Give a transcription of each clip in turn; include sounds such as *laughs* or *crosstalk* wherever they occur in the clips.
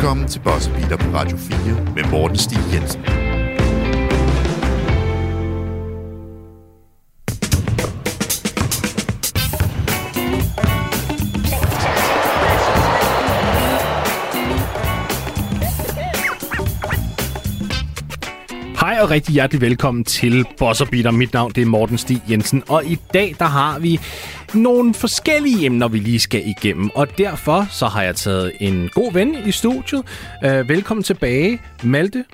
Velkommen til Boss Beater på Radio 4 med Morten Stig Jensen. Hej og rigtig hjertelig velkommen til Boss Beater. Mit navn det er Morten Stig Jensen, og i dag der har vi nogle forskellige emner, vi lige skal igennem. Og derfor så har jeg taget en god ven i studiet. Uh, velkommen tilbage, Malte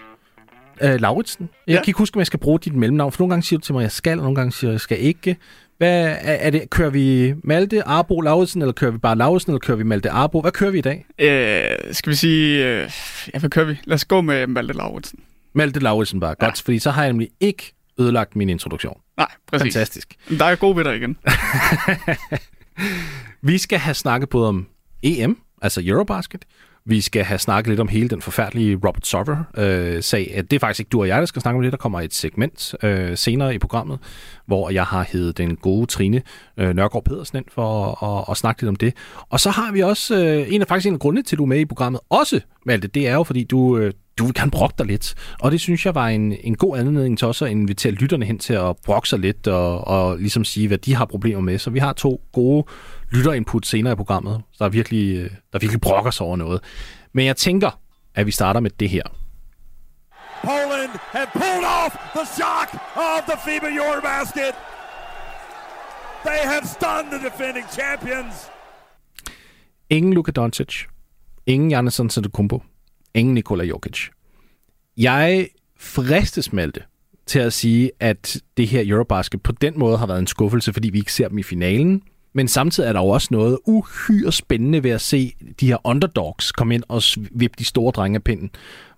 uh, Lauritsen. Jeg Ja. kan ikke huske, om jeg skal bruge dit mellemnavn, for nogle gange siger du til mig, at jeg skal, og nogle gange siger du, at jeg skal ikke. Hvad er, er det? Kører vi Malte Arbo Lauritsen, eller kører vi bare Lauritsen, eller kører vi Malte Arbo? Hvad kører vi i dag? Øh, skal vi sige... Øh, ja, hvad kører vi? Lad os gå med Malte Lauritsen. Malte Lauritsen bare. Godt, fordi så har jeg nemlig ikke ødelagt min introduktion. Nej, præcis. Fantastisk. Der er gode ved dig igen. *laughs* *laughs* Vi skal have snakket både om EM, altså Eurobasket. Vi skal have snakket lidt om hele den forfærdelige Robert Sover-sag. Øh, det er faktisk ikke du og jeg, der skal snakke om det. Der kommer et segment øh, senere i programmet, hvor jeg har heddet den gode Trine øh, Nørgaard Pedersen ind for at, at, at snakke lidt om det. Og så har vi også øh, en af faktisk en af grundene til, at du er med i programmet. Også, Malte, det er jo, fordi du, øh, du vil gerne brokke dig lidt. Og det synes jeg var en, en god anledning til også at invitere lytterne hen til at brokke sig lidt og, og ligesom sige, hvad de har problemer med. Så vi har to gode lytterinput senere i programmet, der virkelig, øh, der virkelig brokker sig over noget. Men jeg tænker, at vi starter med det her. Poland have pulled off the shock of the FIBA Eurobasket. They have stunned the defending champions. Ingen Luka Doncic. Ingen Giannis Antetokounmpo. Ingen Nikola Jokic. Jeg fristes Malte til at sige, at det her Eurobasket på den måde har været en skuffelse, fordi vi ikke ser dem i finalen. Men samtidig er der jo også noget uhyre spændende ved at se de her underdogs komme ind og vippe de store drenge af pinden.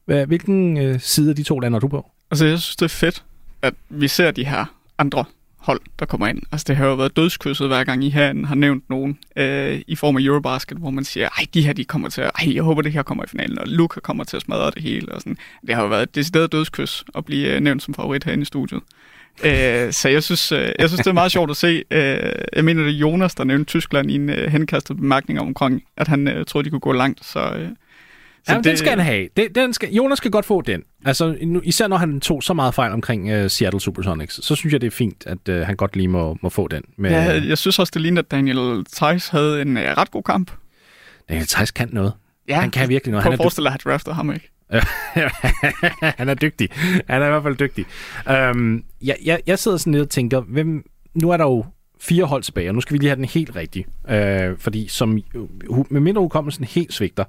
Hvilken øh, side af de to lande du på? Altså, jeg synes, det er fedt, at vi ser de her andre hold, der kommer ind. Altså, det har jo været dødskysset, hver gang I herinde har nævnt nogen øh, i form af Eurobasket, hvor man siger, ej, de her, de kommer til at, ej, jeg håber, det her kommer i finalen, og Luca kommer til at smadre det hele. Og sådan. Det har jo været et decideret dødskys at blive øh, nævnt som favorit herinde i studiet. Øh, så jeg synes, øh, jeg synes, det er meget sjovt at se. Øh, jeg mener, det er Jonas, der nævnte Tyskland i en øh, henkastet bemærkning omkring, at han øh, troede, de kunne gå langt. Så, øh, Så ja, det, den skal han have. Den, den skal, Jonas skal godt få den. Altså, nu, især når han tog så meget fejl omkring uh, Seattle Supersonics, så synes jeg, det er fint, at uh, han godt lige må, må få den. Men, Ja, øh, jeg synes også, det ligner, at Daniel Theiss havde en uh, ret god kamp. Daniel Theis kan noget. Ja, Han kan virkelig noget. Prøv Han at forestille dig, at have draftet ham, ikke? *laughs* han er dygtig. Han er i hvert fald dygtig. Um, jeg, jeg, jeg sidder sådan lidt og tænker, hvem, nu er der jo fire hold tilbage, og nu skal vi lige have den helt rigtige. Uh, fordi som, uh, med mindre hukommelsen helt svigter,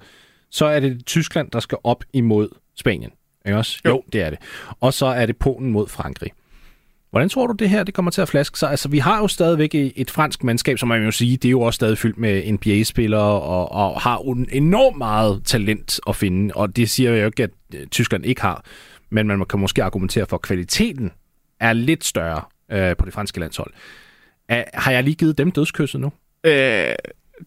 så er det Tyskland, der skal op imod Spanien. Ikke også? Jo. jo, det er det. Og så er det Polen mod Frankrig. Hvordan tror du, det her det kommer til at flaske sig? Altså, vi har jo stadigvæk et fransk mandskab, som man jo sige, det er jo også stadig fyldt med NBA-spillere og, og har enormt meget talent at finde. Og det siger jeg jo ikke, at øh, Tyskland ikke har. Men man kan måske argumentere for, at kvaliteten er lidt større øh, på det franske landshold. Er, har jeg lige givet dem dødskysset nu? Øh,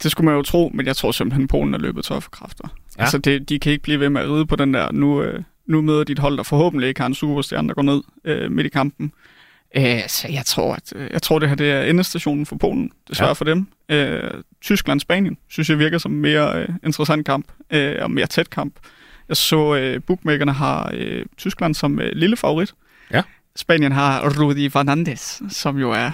det skulle man jo tro, men jeg tror simpelthen, Polen er løbet tør for kræfter. Ja. Altså, det, de kan ikke blive ved med at ride på den der. Nu, øh, nu møder de et hold, der forhåbentlig ikke har en superstjerne, der går ned øh, midt i kampen. Øh, så jeg tror, at øh, jeg tror, det her det er endestationen for Polen. Desværre Ja. ja. for dem. Øh, Tyskland-Spanien synes jeg virker som en mere øh, interessant kamp øh, og mere tæt kamp. Jeg så, øh, bookmakerne har øh, Tyskland som øh, lille favorit. Ja. Spanien har Rudi Fernandes, som jo er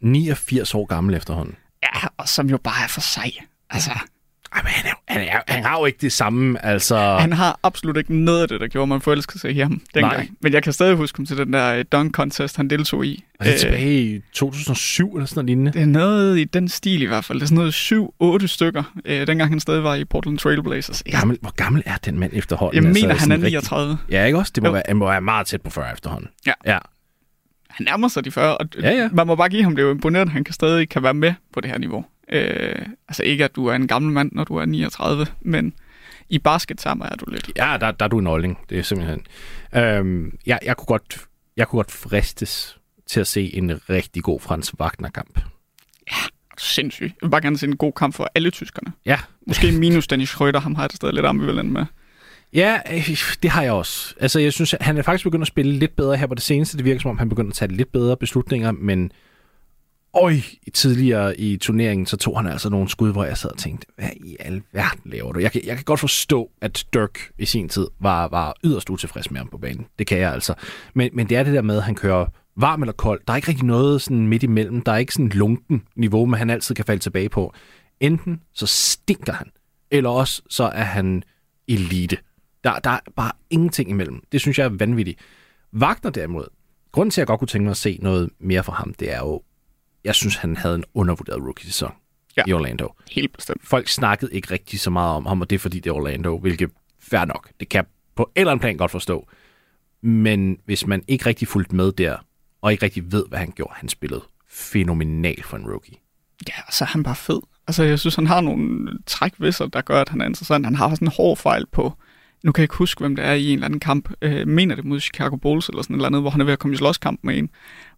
89 år gammel efterhånden. Ja, og som jo bare er for sej. Altså, Ej, men han, er, han, er, han har jo ikke det samme, altså... han har absolut ikke noget af det, der gjorde mig forelsket sig i ham dengang. Nej. Men jeg kan stadig huske ham til den der øh, dunk contest, han deltog i. Er det Øh, tilbage i 2007 eller sådan noget lignende? det er noget i den stil i hvert fald. Det er sådan noget 7-8 stykker, øh, dengang han stadig var i Portland Trailblazers. Jeg, Gammel, hvor gammel er den mand efterhånden? jeg Altså, mener, han er rigtig- 39. Ja, ikke også? Det må Jo. være, han må være meget tæt på 40 efterhånden. Ja. ja. Han nærmer sig de 40, og Ja, ja. man må bare give ham det er jo imponerende, han kan stadig kan være med på det her niveau. Øh, altså ikke, at du er en gammel mand, når du er 39, men i baskettermer er du lidt. Ja, der, der er du en olding. Det er simpelthen... Øhm, jeg, jeg, kunne godt, jeg kunne godt fristes til at se en rigtig god Frans Wagner-kamp. Sindssygt. Jeg vil bare gerne se en god kamp for alle tyskerne. Ja, Måske minus Dennis Schröder, ham har jeg stadig lidt ambivalent med. Ja, øh, det har jeg også. Altså, jeg synes, han er faktisk begyndt at spille lidt bedre her på det seneste. Det virker som om, han begynder at tage lidt bedre beslutninger, men Øj, tidligere i turneringen, så tog han altså nogle skud, hvor jeg sad og tænkte, hvad i alverden laver du? Jeg kan, jeg kan godt forstå, at Dirk i sin tid var, var yderst utilfreds med ham på banen. Det kan jeg altså. Men, men det er det der med, at han kører varm eller kold. Der er ikke rigtig noget sådan midt imellem. Der er ikke sådan lunken niveau, man han altid kan falde tilbage på. Enten så stinker han, eller også så er han elite. Der, der er bare ingenting imellem. Det synes jeg er vanvittigt. Wagner derimod, grunden til, at jeg godt kunne tænke mig at se noget mere fra ham, det er jo, jeg synes, han havde en undervurderet rookie-sæson ja. i Orlando. Helt bestemt. Folk snakkede ikke rigtig så meget om ham, og det er fordi, det er Orlando, hvilket fair nok. Det kan jeg på en eller anden plan godt forstå. Men hvis man ikke rigtig fulgte med der, og ikke rigtig ved, hvad han gjorde, han spillede fænomenal for en rookie. Ja, så er han bare fed. Altså, jeg synes, han har nogle træk ved sig, der gør, at han er interessant. Han har sådan en hård fejl på, nu kan jeg ikke huske, hvem det er i en eller anden kamp, øh, mener det mod Chicago Bulls eller sådan et eller andet, hvor han er ved at komme i slåskamp med en.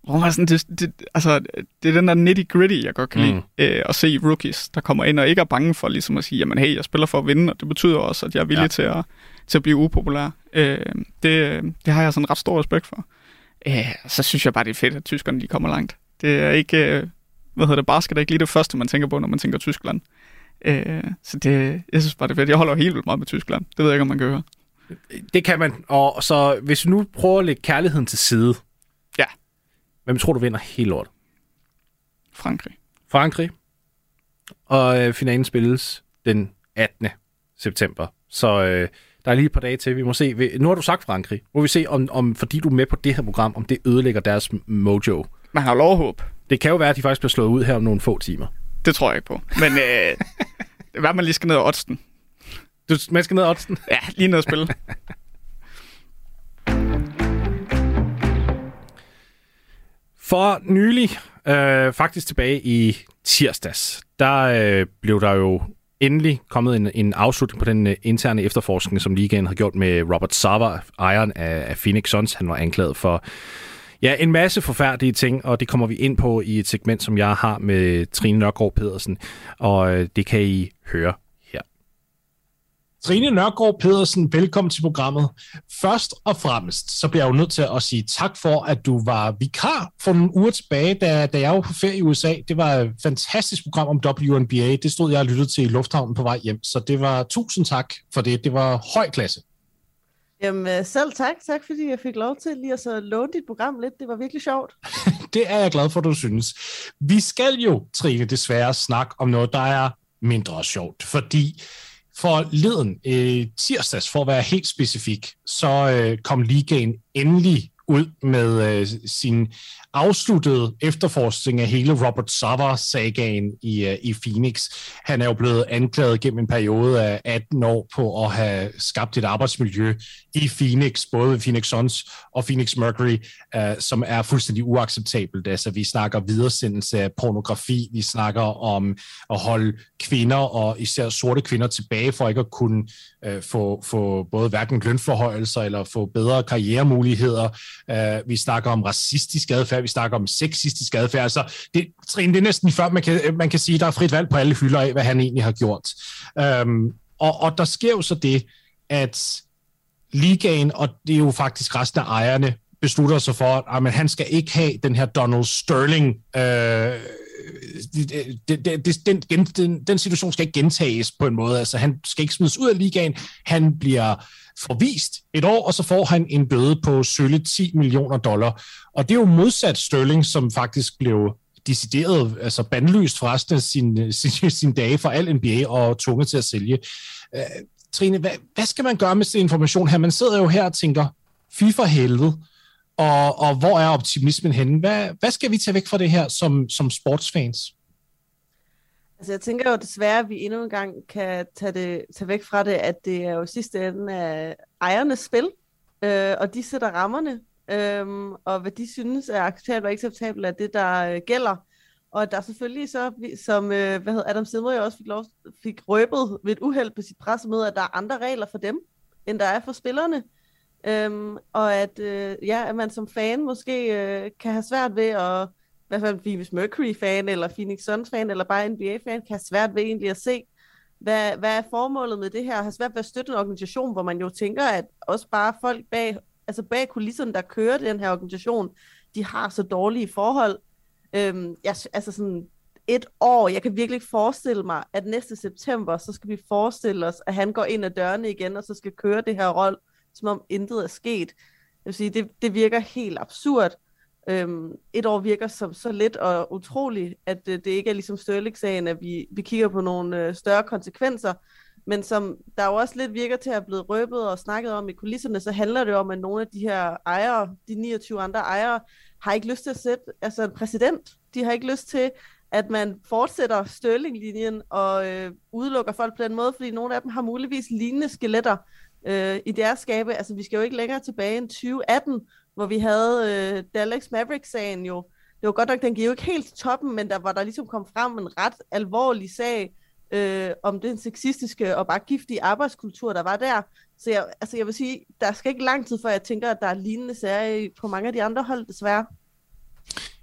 Hvor man sådan, det, det, altså, det er den der nitty-gritty, jeg godt kan lide, mm. øh, at se rookies, der kommer ind og ikke er bange for ligesom at sige, jamen hey, jeg spiller for at vinde, og det betyder også, at jeg er villig ja. til, at, til at blive upopulær. Øh, det, det har jeg sådan ret stor respekt for. Øh, så synes jeg bare, det er fedt, at tyskerne de kommer langt. Det er ikke, øh, hvad hedder det, basket er ikke lige det første, man tænker på, når man tænker Tyskland. Øh, så det, jeg synes bare, det er fedt. Jeg holder helt vildt meget med Tyskland. Det ved jeg ikke, om man kan høre. Det kan man. Og så hvis vi nu prøver at lægge kærligheden til side. Ja. Hvem tror du vinder hele lort? Frankrig. Frankrig. Og øh, finalen spilles den 18. september. Så øh, der er lige et par dage til. Vi må se. Nu har du sagt Frankrig. Må vi se, om, om fordi du er med på det her program, om det ødelægger deres mojo. Man har lov håb. Det kan jo være, at de faktisk bliver slået ud her om nogle få timer. Det tror jeg ikke på. Men øh, *laughs* hvad man lige skal ned og oddsen. Du, man skal ned og oddsen? Ja, lige ned og spille. For nylig, øh, faktisk tilbage i tirsdags, der øh, blev der jo endelig kommet en, en afslutning på den uh, interne efterforskning, som ligaen har gjort med Robert Sava, ejeren af, af Phoenix Suns. Han var anklaget for ja, en masse forfærdelige ting, og det kommer vi ind på i et segment, som jeg har med Trine Nørgaard Pedersen, og øh, det kan I høre her. Trine Nørgaard Pedersen, velkommen til programmet. Først og fremmest, så bliver jeg jo nødt til at sige tak for, at du var vikar for nogle uger tilbage, da, da jeg var på ferie i USA. Det var et fantastisk program om WNBA. Det stod jeg og lyttede til i lufthavnen på vej hjem, så det var tusind tak for det. Det var høj klasse. Jamen øh, selv tak. Tak fordi jeg fik lov til lige at så låne dit program lidt. Det var virkelig sjovt. *laughs* det er jeg glad for, du synes. Vi skal jo, Trine, desværre snakke om noget, der er mindre sjovt, fordi for leden øh, tirsdags, for at være helt specifik, så øh, kom ligaen endelig ud med øh, sin afsluttede efterforskning af hele Robert Sava-sagaen i, uh, i Phoenix. Han er jo blevet anklaget gennem en periode af 18 år på at have skabt et arbejdsmiljø i Phoenix, både Phoenix Suns og Phoenix Mercury, uh, som er fuldstændig uacceptabelt. Altså, vi snakker videresendelse af pornografi, vi snakker om at holde kvinder og især sorte kvinder tilbage for ikke at kunne uh, få, få både hverken lønforhøjelser eller få bedre karrieremuligheder. Uh, vi snakker om racistisk adfærd, vi snakker om sexistisk adfærd. Så det, Trine, det er næsten før, man kan, man kan sige, der er frit valg på alle hylder af, hvad han egentlig har gjort. Øhm, og, og der sker jo så det, at ligaen, og det er jo faktisk resten af ejerne, beslutter sig for, at, at han skal ikke have den her Donald Sterling øh, Øh, øh, det, det, det, den, den, den situation skal ikke gentages på en måde. Altså, han skal ikke smides ud af ligaen. Han bliver forvist et år, og så får han en bøde på sølle 10 millioner dollar. Og det er jo modsat Sterling, som faktisk blev decideret, altså bandlyst for resten af sin, *laughs* sin, sin dage for al NBA og tvunget til at sælge. Øh, Trine, hvad, hvad skal man gøre med sin information her? Man sidder jo her og tænker, fy for helvede, og, og hvor er optimismen henne? Hvad, hvad skal vi tage væk fra det her som, som sportsfans? Altså jeg tænker jo desværre, at vi endnu en gang kan tage, det, tage væk fra det, at det er jo sidste ende af ejernes spil, øh, og de sætter rammerne, øh, og hvad de synes er acceptabelt og ikke acceptabelt er det, der øh, gælder. Og der er selvfølgelig så, som øh, hvad hedder, Adam Silver jo også fik, lov, fik røbet ved et uheld på sit pressemøde, at der er andre regler for dem, end der er for spillerne. Øhm, og at, øh, ja, at man som fan måske øh, kan have svært ved at, i hvert fald Phoenix Mercury-fan, eller Phoenix Suns-fan, eller bare NBA-fan, kan have svært ved egentlig at se, hvad, hvad er formålet med det her? Har svært ved at støtte en organisation, hvor man jo tænker, at også bare folk bag, altså bag kulisserne, der kører den her organisation, de har så dårlige forhold. Øhm, jeg, altså sådan et år, jeg kan virkelig ikke forestille mig, at næste september, så skal vi forestille os, at han går ind ad dørene igen, og så skal køre det her rold, som om intet er sket. Jeg vil sige, det, det virker helt absurd. Øhm, et år virker som så lidt og utroligt, at det, det ikke er ligesom Størling-sagen, at vi, vi kigger på nogle øh, større konsekvenser, men som der jo også lidt virker til at have blevet røbet og snakket om i kulisserne, så handler det om, at nogle af de her ejere, de 29 andre ejere, har ikke lyst til at sætte altså en præsident. De har ikke lyst til, at man fortsætter Sterling-linjen og øh, udelukker folk på den måde, fordi nogle af dem har muligvis lignende skeletter øh, i deres skabe. Altså, vi skal jo ikke længere tilbage end 2018, hvor vi havde øh, Dallas Maverick-sagen jo. Det var godt nok, den gik jo ikke helt til toppen, men der var der ligesom kom frem en ret alvorlig sag øh, om den sexistiske og bare giftige arbejdskultur, der var der. Så jeg, altså jeg vil sige, der skal ikke lang tid, før jeg tænker, at der er lignende sager på mange af de andre hold, desværre.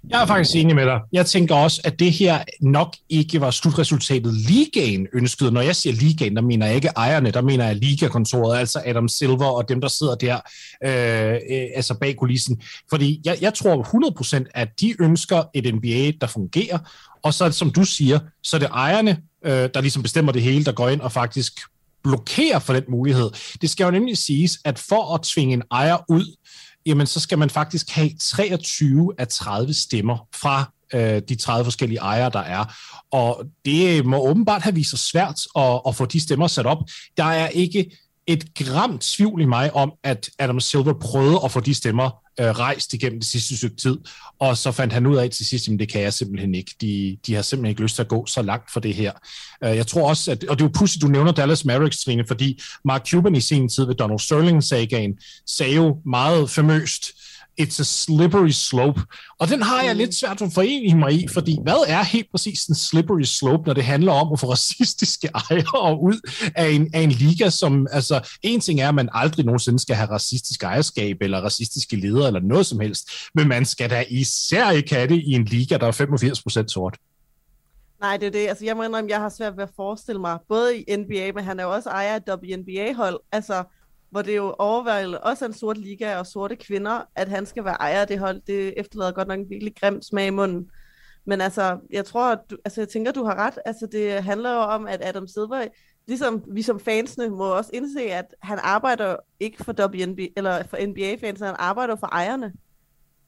Jeg er faktisk enig med dig. Jeg tænker også, at det her nok ikke var slutresultatet ligaen ønskede. Når jeg siger ligaen, der mener jeg ikke ejerne, der mener jeg ligakontoret, altså Adam Silver og dem, der sidder der øh, øh altså bag kulissen. Fordi jeg, jeg tror 100% at de ønsker et NBA, der fungerer, og så som du siger, så er det ejerne, øh, der ligesom bestemmer det hele, der går ind og faktisk blokerer for den mulighed. Det skal jo nemlig siges, at for at tvinge en ejer ud, jamen så skal man faktisk have 23 af 30 stemmer fra øh, de 30 forskellige ejere, der er. Og det må åbenbart have vist sig svært at, at få de stemmer sat op. Der er ikke et gram tvivl i mig om, at Adam Silver prøvede at få de stemmer øh, rejst igennem det sidste stykke tid, og så fandt han ud af til sidst, at det kan jeg simpelthen ikke. De, de har simpelthen ikke lyst til at gå så langt for det her. Øh, jeg tror også, at, og det er jo pudsigt, du nævner Dallas Mavericks, Trine, fordi Mark Cuban i sin tid ved Donald Sterling-sagaen sagde jo meget famøst, it's a slippery slope. Og den har jeg mm. lidt svært at forene mig i, fordi hvad er helt præcis en slippery slope, når det handler om at få *laughs* racistiske ejere ud af en, af en liga, som, altså, en ting er, at man aldrig nogensinde skal have racistisk ejerskab, eller racistiske ledere, eller noget som helst, men man skal da især ikke have det i en liga, der er 85% sort. Nej, det er det. Altså, jeg må indrømme, jeg har svært ved at forestille mig, både i NBA, men han er jo også ejer af WNBA-hold, altså, hvor det jo overvejende også er en sort liga og sorte kvinder, at han skal være ejer af det hold. Det efterlader godt nok en virkelig grim smag i munden. Men altså, jeg tror, du, altså jeg tænker, du har ret. Altså, det handler jo om, at Adam Silver, ligesom vi som fansene, må også indse, at han arbejder ikke for WNB, eller for NBA-fans, han arbejder for ejerne.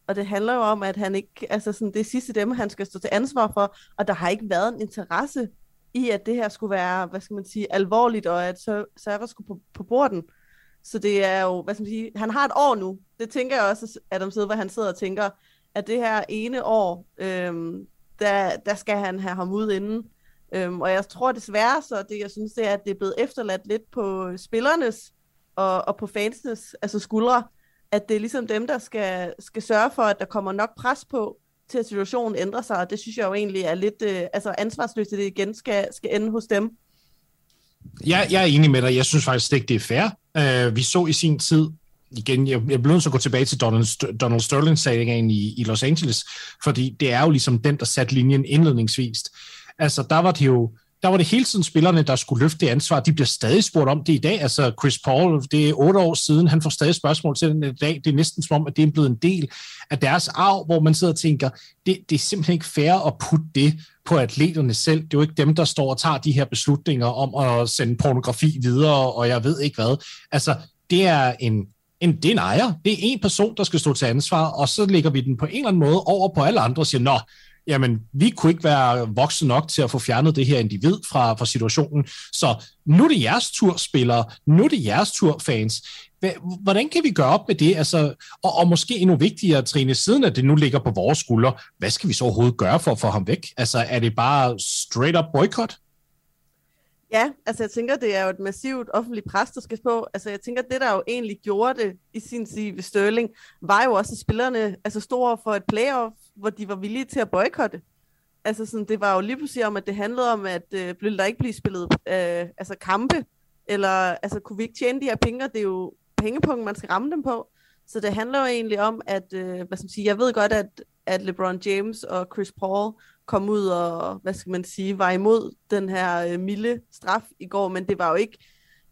Og det handler jo om, at han ikke, altså sådan, det er sidste dem, han skal stå til ansvar for, og der har ikke været en interesse i, at det her skulle være, hvad skal man sige, alvorligt, og at Sarah skulle på, på borden. Så det er jo, hvad skal man sige, han har et år nu. Det tænker jeg også, at Adam Silver, han sidder og tænker, at det her ene år, øhm, der, der skal han have ham ud inden. Øhm, og jeg tror desværre, så det jeg synes, det er, at det er blevet efterladt lidt på spillernes og, og på fansenes altså skuldre, at det er ligesom dem, der skal, skal sørge for, at der kommer nok pres på, til at situationen ændrer sig, og det synes jeg jo egentlig er lidt øh, altså ansvarsløst, at det igen skal, skal ende hos dem. Jeg, jeg er enig med dig. Jeg synes faktisk ikke, det er fair. Uh, vi så i sin tid, igen, jeg, jeg bliver nødt til at gå tilbage til Donald, Donald Sterling-sagen i, i Los Angeles, fordi det er jo ligesom den, der satte linjen indledningsvis. Altså, der var det jo der var det hele tiden spillerne, der skulle løfte det ansvar. De bliver stadig spurgt om det i dag. Altså Chris Paul, det er otte år siden, han får stadig spørgsmål til den i dag. Det er næsten som om, at det er blevet en del af deres arv, hvor man sidder og tænker, det, det er simpelthen ikke fair at putte det på atleterne selv. Det er jo ikke dem, der står og tager de her beslutninger om at sende pornografi videre, og jeg ved ikke hvad. Altså, det er en, en, det er en ejer. Det er en person, der skal stå til ansvar, og så lægger vi den på en eller anden måde over på alle andre og siger, nå, jamen, vi kunne ikke være voksne nok til at få fjernet det her individ fra, fra situationen, så nu er det jeres tur, spillere, nu er det jeres tur, fans. Hvordan kan vi gøre op med det? Altså, og, og måske endnu vigtigere, Trine, siden at det nu ligger på vores skuldre, hvad skal vi så overhovedet gøre for at få ham væk? Altså, er det bare straight up boycott? Ja, altså jeg tænker, det er jo et massivt offentligt pres, der skal på. Altså jeg tænker, det der jo egentlig gjorde det i sin tid ved Sterling, var jo også, at spillerne altså, stod for et playoff, hvor de var villige til at boykotte. Altså sådan, det var jo lige pludselig om, at det handlede om, at øh, ville der ikke blive spillet øh, altså kampe, eller altså kunne vi ikke tjene de her penge, det er jo pengepunkten, man skal ramme dem på. Så det handler jo egentlig om, at øh, hvad skal man sige, jeg ved godt, at, at LeBron James og Chris Paul kom ud og, hvad skal man sige, var imod den her øh, milde straf i går, men det var jo ikke,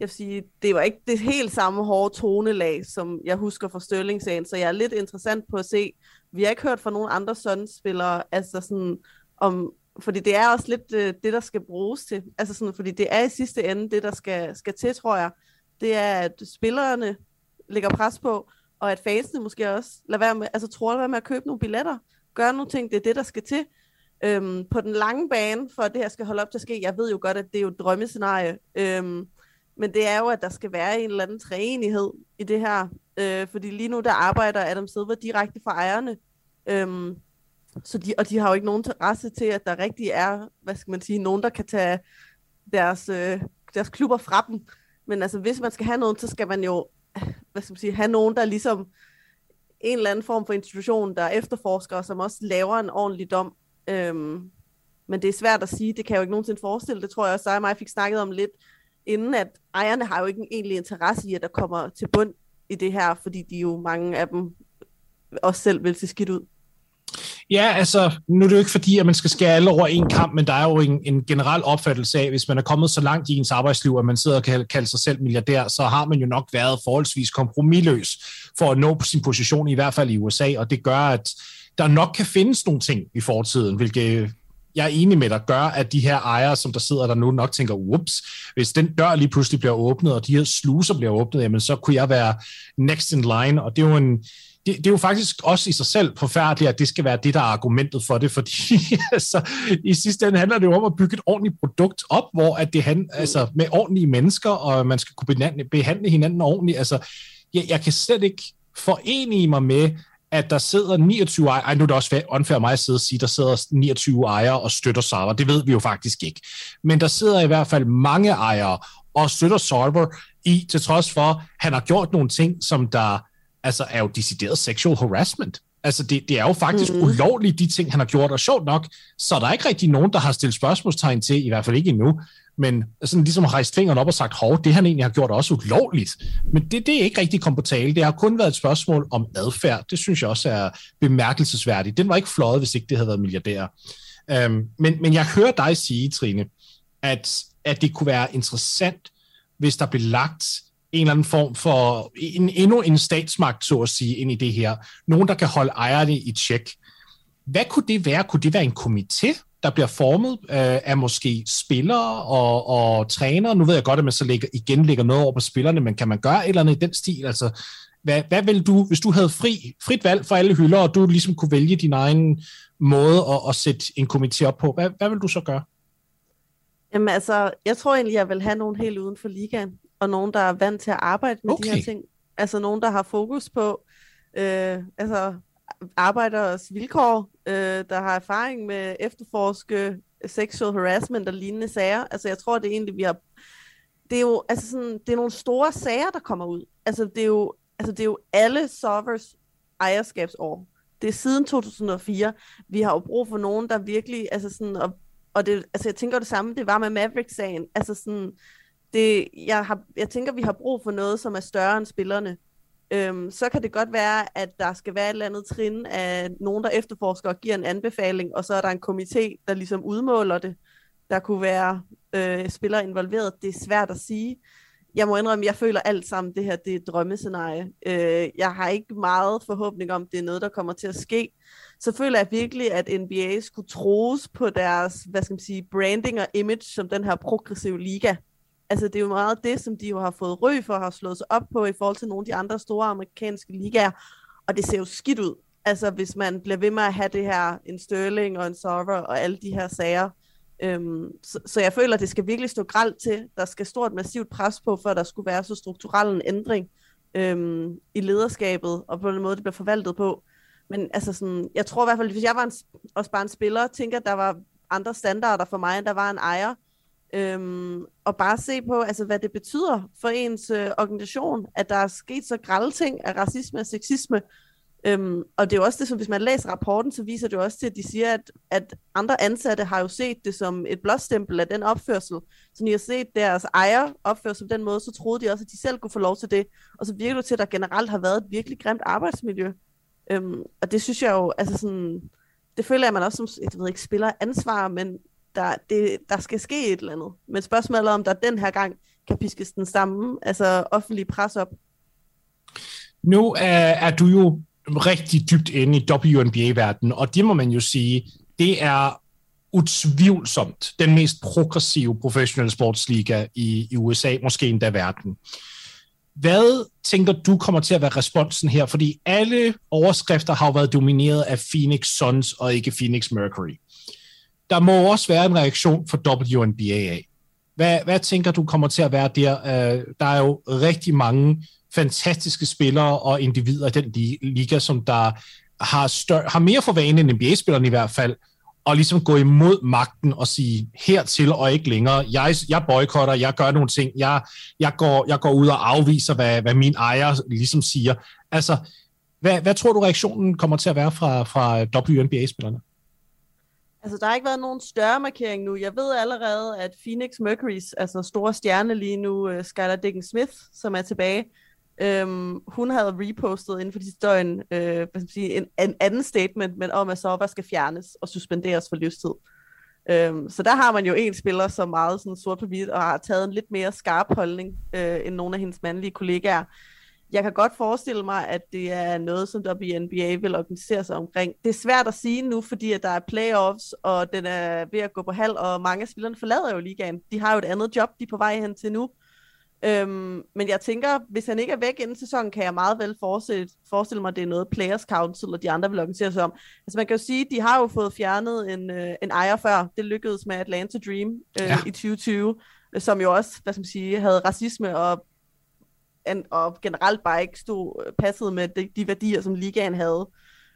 jeg vil sige, det var ikke det helt samme hårde tonelag, som jeg husker fra Sterling-sagen, så jeg er lidt interessant på at se, vi har ikke hørt fra nogen andre Suns-spillere, altså sådan, om, fordi det er også lidt øh, det, der skal bruges til. Altså sådan, fordi det er i sidste ende det, der skal, skal til, tror jeg. Det er, at spillerne lægger pres på, og at fansene måske også lader være med, altså tror være med at købe nogle billetter, gøre nogle ting, det er det, der skal til. Øhm, på den lange bane, for at det her skal holde op til at ske, jeg ved jo godt, at det er jo et drømmescenarie, øhm, men det er jo, at der skal være en eller anden træenighed i det her, øh, fordi lige nu der arbejder Adam Silver direkte for ejerne, øhm, så de, og de har jo ikke nogen interesse til, at der rigtig er, hvad skal man sige, nogen, der kan tage deres, øh, deres klubber fra dem. Men altså, hvis man skal have nogen, så skal man jo hvad skal man sige, have nogen, der ligesom en eller anden form for institution, der efterforsker, og som også laver en ordentlig dom. Øhm, men det er svært at sige, det kan jeg jo ikke nogensinde forestille. Det tror jeg også, at mig fik snakket om lidt, inden at ejerne har jo ikke en egentlig interesse i, at der kommer til bund i det her, fordi de jo mange af dem også selv vil se skidt ud. Ja, altså, nu er det jo ikke fordi, at man skal skære alle over en kamp, men der er jo en, en generel opfattelse af, hvis man er kommet så langt i ens arbejdsliv, at man sidder og kan kalde sig selv milliardær, så har man jo nok været forholdsvis kompromilløs for at nå sin position, i hvert fald i USA, og det gør, at der nok kan findes nogle ting i fortiden, hvilket jeg er enig med dig, gør, at de her ejere, som der sidder der nu, nok tænker, ups, hvis den dør lige pludselig bliver åbnet, og de her sluser bliver åbnet, jamen så kunne jeg være next in line, og det er jo en, det, det er jo faktisk også i sig selv forfærdeligt, at det skal være det, der er argumentet for det, fordi *laughs* altså, i sidste ende handler det jo om at bygge et ordentligt produkt op, hvor at det han, altså, med ordentlige mennesker, og man skal kunne behandle, behandle hinanden ordentligt. Altså, jeg, jeg kan slet ikke forene mig med, at der sidder 29 ejere, ej nu er det også unfair mig at sidde og sige, der sidder 29 ejere og støtter server, det ved vi jo faktisk ikke. Men der sidder i hvert fald mange ejere og støtter server i, til trods for, han har gjort nogle ting, som der altså, er jo decideret sexual harassment. Altså, det, det er jo faktisk mm. ulovligt, de ting, han har gjort, og sjovt nok, så er der ikke rigtig nogen, der har stillet spørgsmålstegn til, i hvert fald ikke endnu, men sådan ligesom har rejst fingeren op og sagt, hov, det han egentlig har gjort er også ulovligt. Men det, det er ikke rigtig kommet på tale. Det har kun været et spørgsmål om adfærd. Det synes jeg også er bemærkelsesværdigt. Den var ikke fløjet, hvis ikke det havde været milliardær. Um, men, men jeg hører dig sige, Trine, at, at det kunne være interessant, hvis der blev lagt en eller anden form for en, endnu en statsmagt, så at sige, ind i det her. Nogen, der kan holde ejerne i tjek. Hvad kunne det være? Kunne det være en komité, der bliver formet øh, af måske spillere og, og trænere? Nu ved jeg godt, at man så lægger, igen lægger noget over på spillerne, men kan man gøre et eller andet i den stil? Altså, hvad, hvad vil du, hvis du havde fri, frit valg for alle hylder, og du ligesom kunne vælge din egen måde at, at sætte en komité op på, hvad, hvad vil du så gøre? Jamen altså, jeg tror egentlig, jeg vil have nogen helt uden for ligaen og nogen, der er vant til at arbejde med okay. de her ting. Altså nogen, der har fokus på øh, altså arbejderes vilkår, øh, der har erfaring med efterforske sexual harassment og lignende sager. Altså jeg tror, det er egentlig, vi har... Det er jo altså sådan, det er nogle store sager, der kommer ud. Altså det er jo, altså, det er jo alle Sovers ejerskabsår. Det er siden 2004. Vi har jo brug for nogen, der virkelig, altså sådan, og, og det, altså jeg tænker det samme, det var med Maverick-sagen. Altså sådan, det, jeg, har, jeg tænker, vi har brug for noget, som er større end spillerne. Øhm, så kan det godt være, at der skal være et eller andet trin af nogen, der efterforsker og giver en anbefaling, og så er der en komité, der ligesom udmåler det. Der kunne være øh, spillere involveret. Det er svært at sige. Jeg må indrømme, jeg føler alt sammen, det her det er et drømmescenarie. Øh, jeg har ikke meget forhåbning om, det er noget, der kommer til at ske. Så føler jeg virkelig, at NBA skulle troes på deres hvad skal man sige, branding og image som den her progressive liga. Altså, det er jo meget det, som de jo har fået røg for, har slået sig op på i forhold til nogle af de andre store amerikanske ligaer. Og det ser jo skidt ud. Altså, hvis man bliver ved med at have det her, en Sterling og en Server og alle de her sager. Øhm, så, så jeg føler, at det skal virkelig stå gralt til. Der skal stort massivt pres på, for at der skulle være så strukturel en ændring øhm, i lederskabet, og på den måde, det bliver forvaltet på. Men altså sådan, jeg tror i hvert fald, hvis jeg var en, også bare en spiller, tænker, at der var andre standarder for mig, end der var en ejer, Øhm, og bare se på, altså, hvad det betyder for ens øh, organisation, at der er sket så grælde ting af racisme og sexisme. Øhm, og det er jo også det, som hvis man læser rapporten, så viser det jo også til, at de siger, at, at andre ansatte har jo set det som et blåstempel af den opførsel. Så når de har set deres ejer opføre sig på den måde, så troede de også, at de selv kunne få lov til det. Og så virker det til, at der generelt har været et virkelig grimt arbejdsmiljø. Øhm, og det synes jeg jo, altså sådan, det føler jeg, at man også som, jeg ved ikke, spiller ansvar, men der, det, der skal ske et eller andet. Men spørgsmålet er, om der den her gang kan piskes den samme, altså offentlig pres op. Nu er, er du jo rigtig dybt inde i WNBA-verdenen, og det må man jo sige, det er utvivlsomt den mest progressive professionelle sportsliga i, i USA, måske endda verden. Hvad tænker du kommer til at være responsen her? Fordi alle overskrifter har jo været domineret af Phoenix Suns og ikke Phoenix Mercury. Der må også være en reaktion for WNBA. Hvad, hvad tænker du kommer til at være der? Øh, der er jo rigtig mange fantastiske spillere og individer i den liga, som der har, større, har mere for vane end NBA-spillerne i hvert fald, og ligesom gå imod magten og sige hertil og ikke længere. Jeg, jeg boykotter, jeg gør nogle ting, jeg, jeg, går, jeg går ud og afviser, hvad, hvad min ejer ligesom siger. Altså, hvad, hvad tror du reaktionen kommer til at være fra, fra WNBA-spillerne? Altså, der har ikke været nogen større markering nu. Jeg ved allerede, at Phoenix Mercurys, altså store stjerne lige nu, øh, uh, Skylar Diggins Smith, som er tilbage, Øhm, hun havde repostet inden for de døgn øh, hvad skal man sige, en, en anden statement, men om at Sova skal fjernes og suspenderes for livstid. Øhm, så der har man jo en spiller, som meget sådan sort på hvidt, og har taget en lidt mere skarp holdning øh, end nogle af hendes mandlige kollegaer. Jeg kan godt forestille mig, at det er noget, som WNBA vil organisere sig omkring. Det er svært at sige nu, fordi at der er playoffs, og den er ved at gå på halv, og mange af spillerne forlader jo ligaen. De har jo et andet job, de er på vej hen til nu. Øhm, men jeg tænker, hvis han ikke er væk inden sæsonen, kan jeg meget vel forestille, forestille mig, at det er noget Players Council og de andre vil organisere sig om. Altså man kan jo sige, at de har jo fået fjernet en, øh, en ejer før. Det lykkedes med Atlanta Dream øh, ja. i 2020, som jo også, hvad skal man sige, havde racisme og, og generelt bare ikke stod øh, passede passet med de, de værdier, som ligaen havde.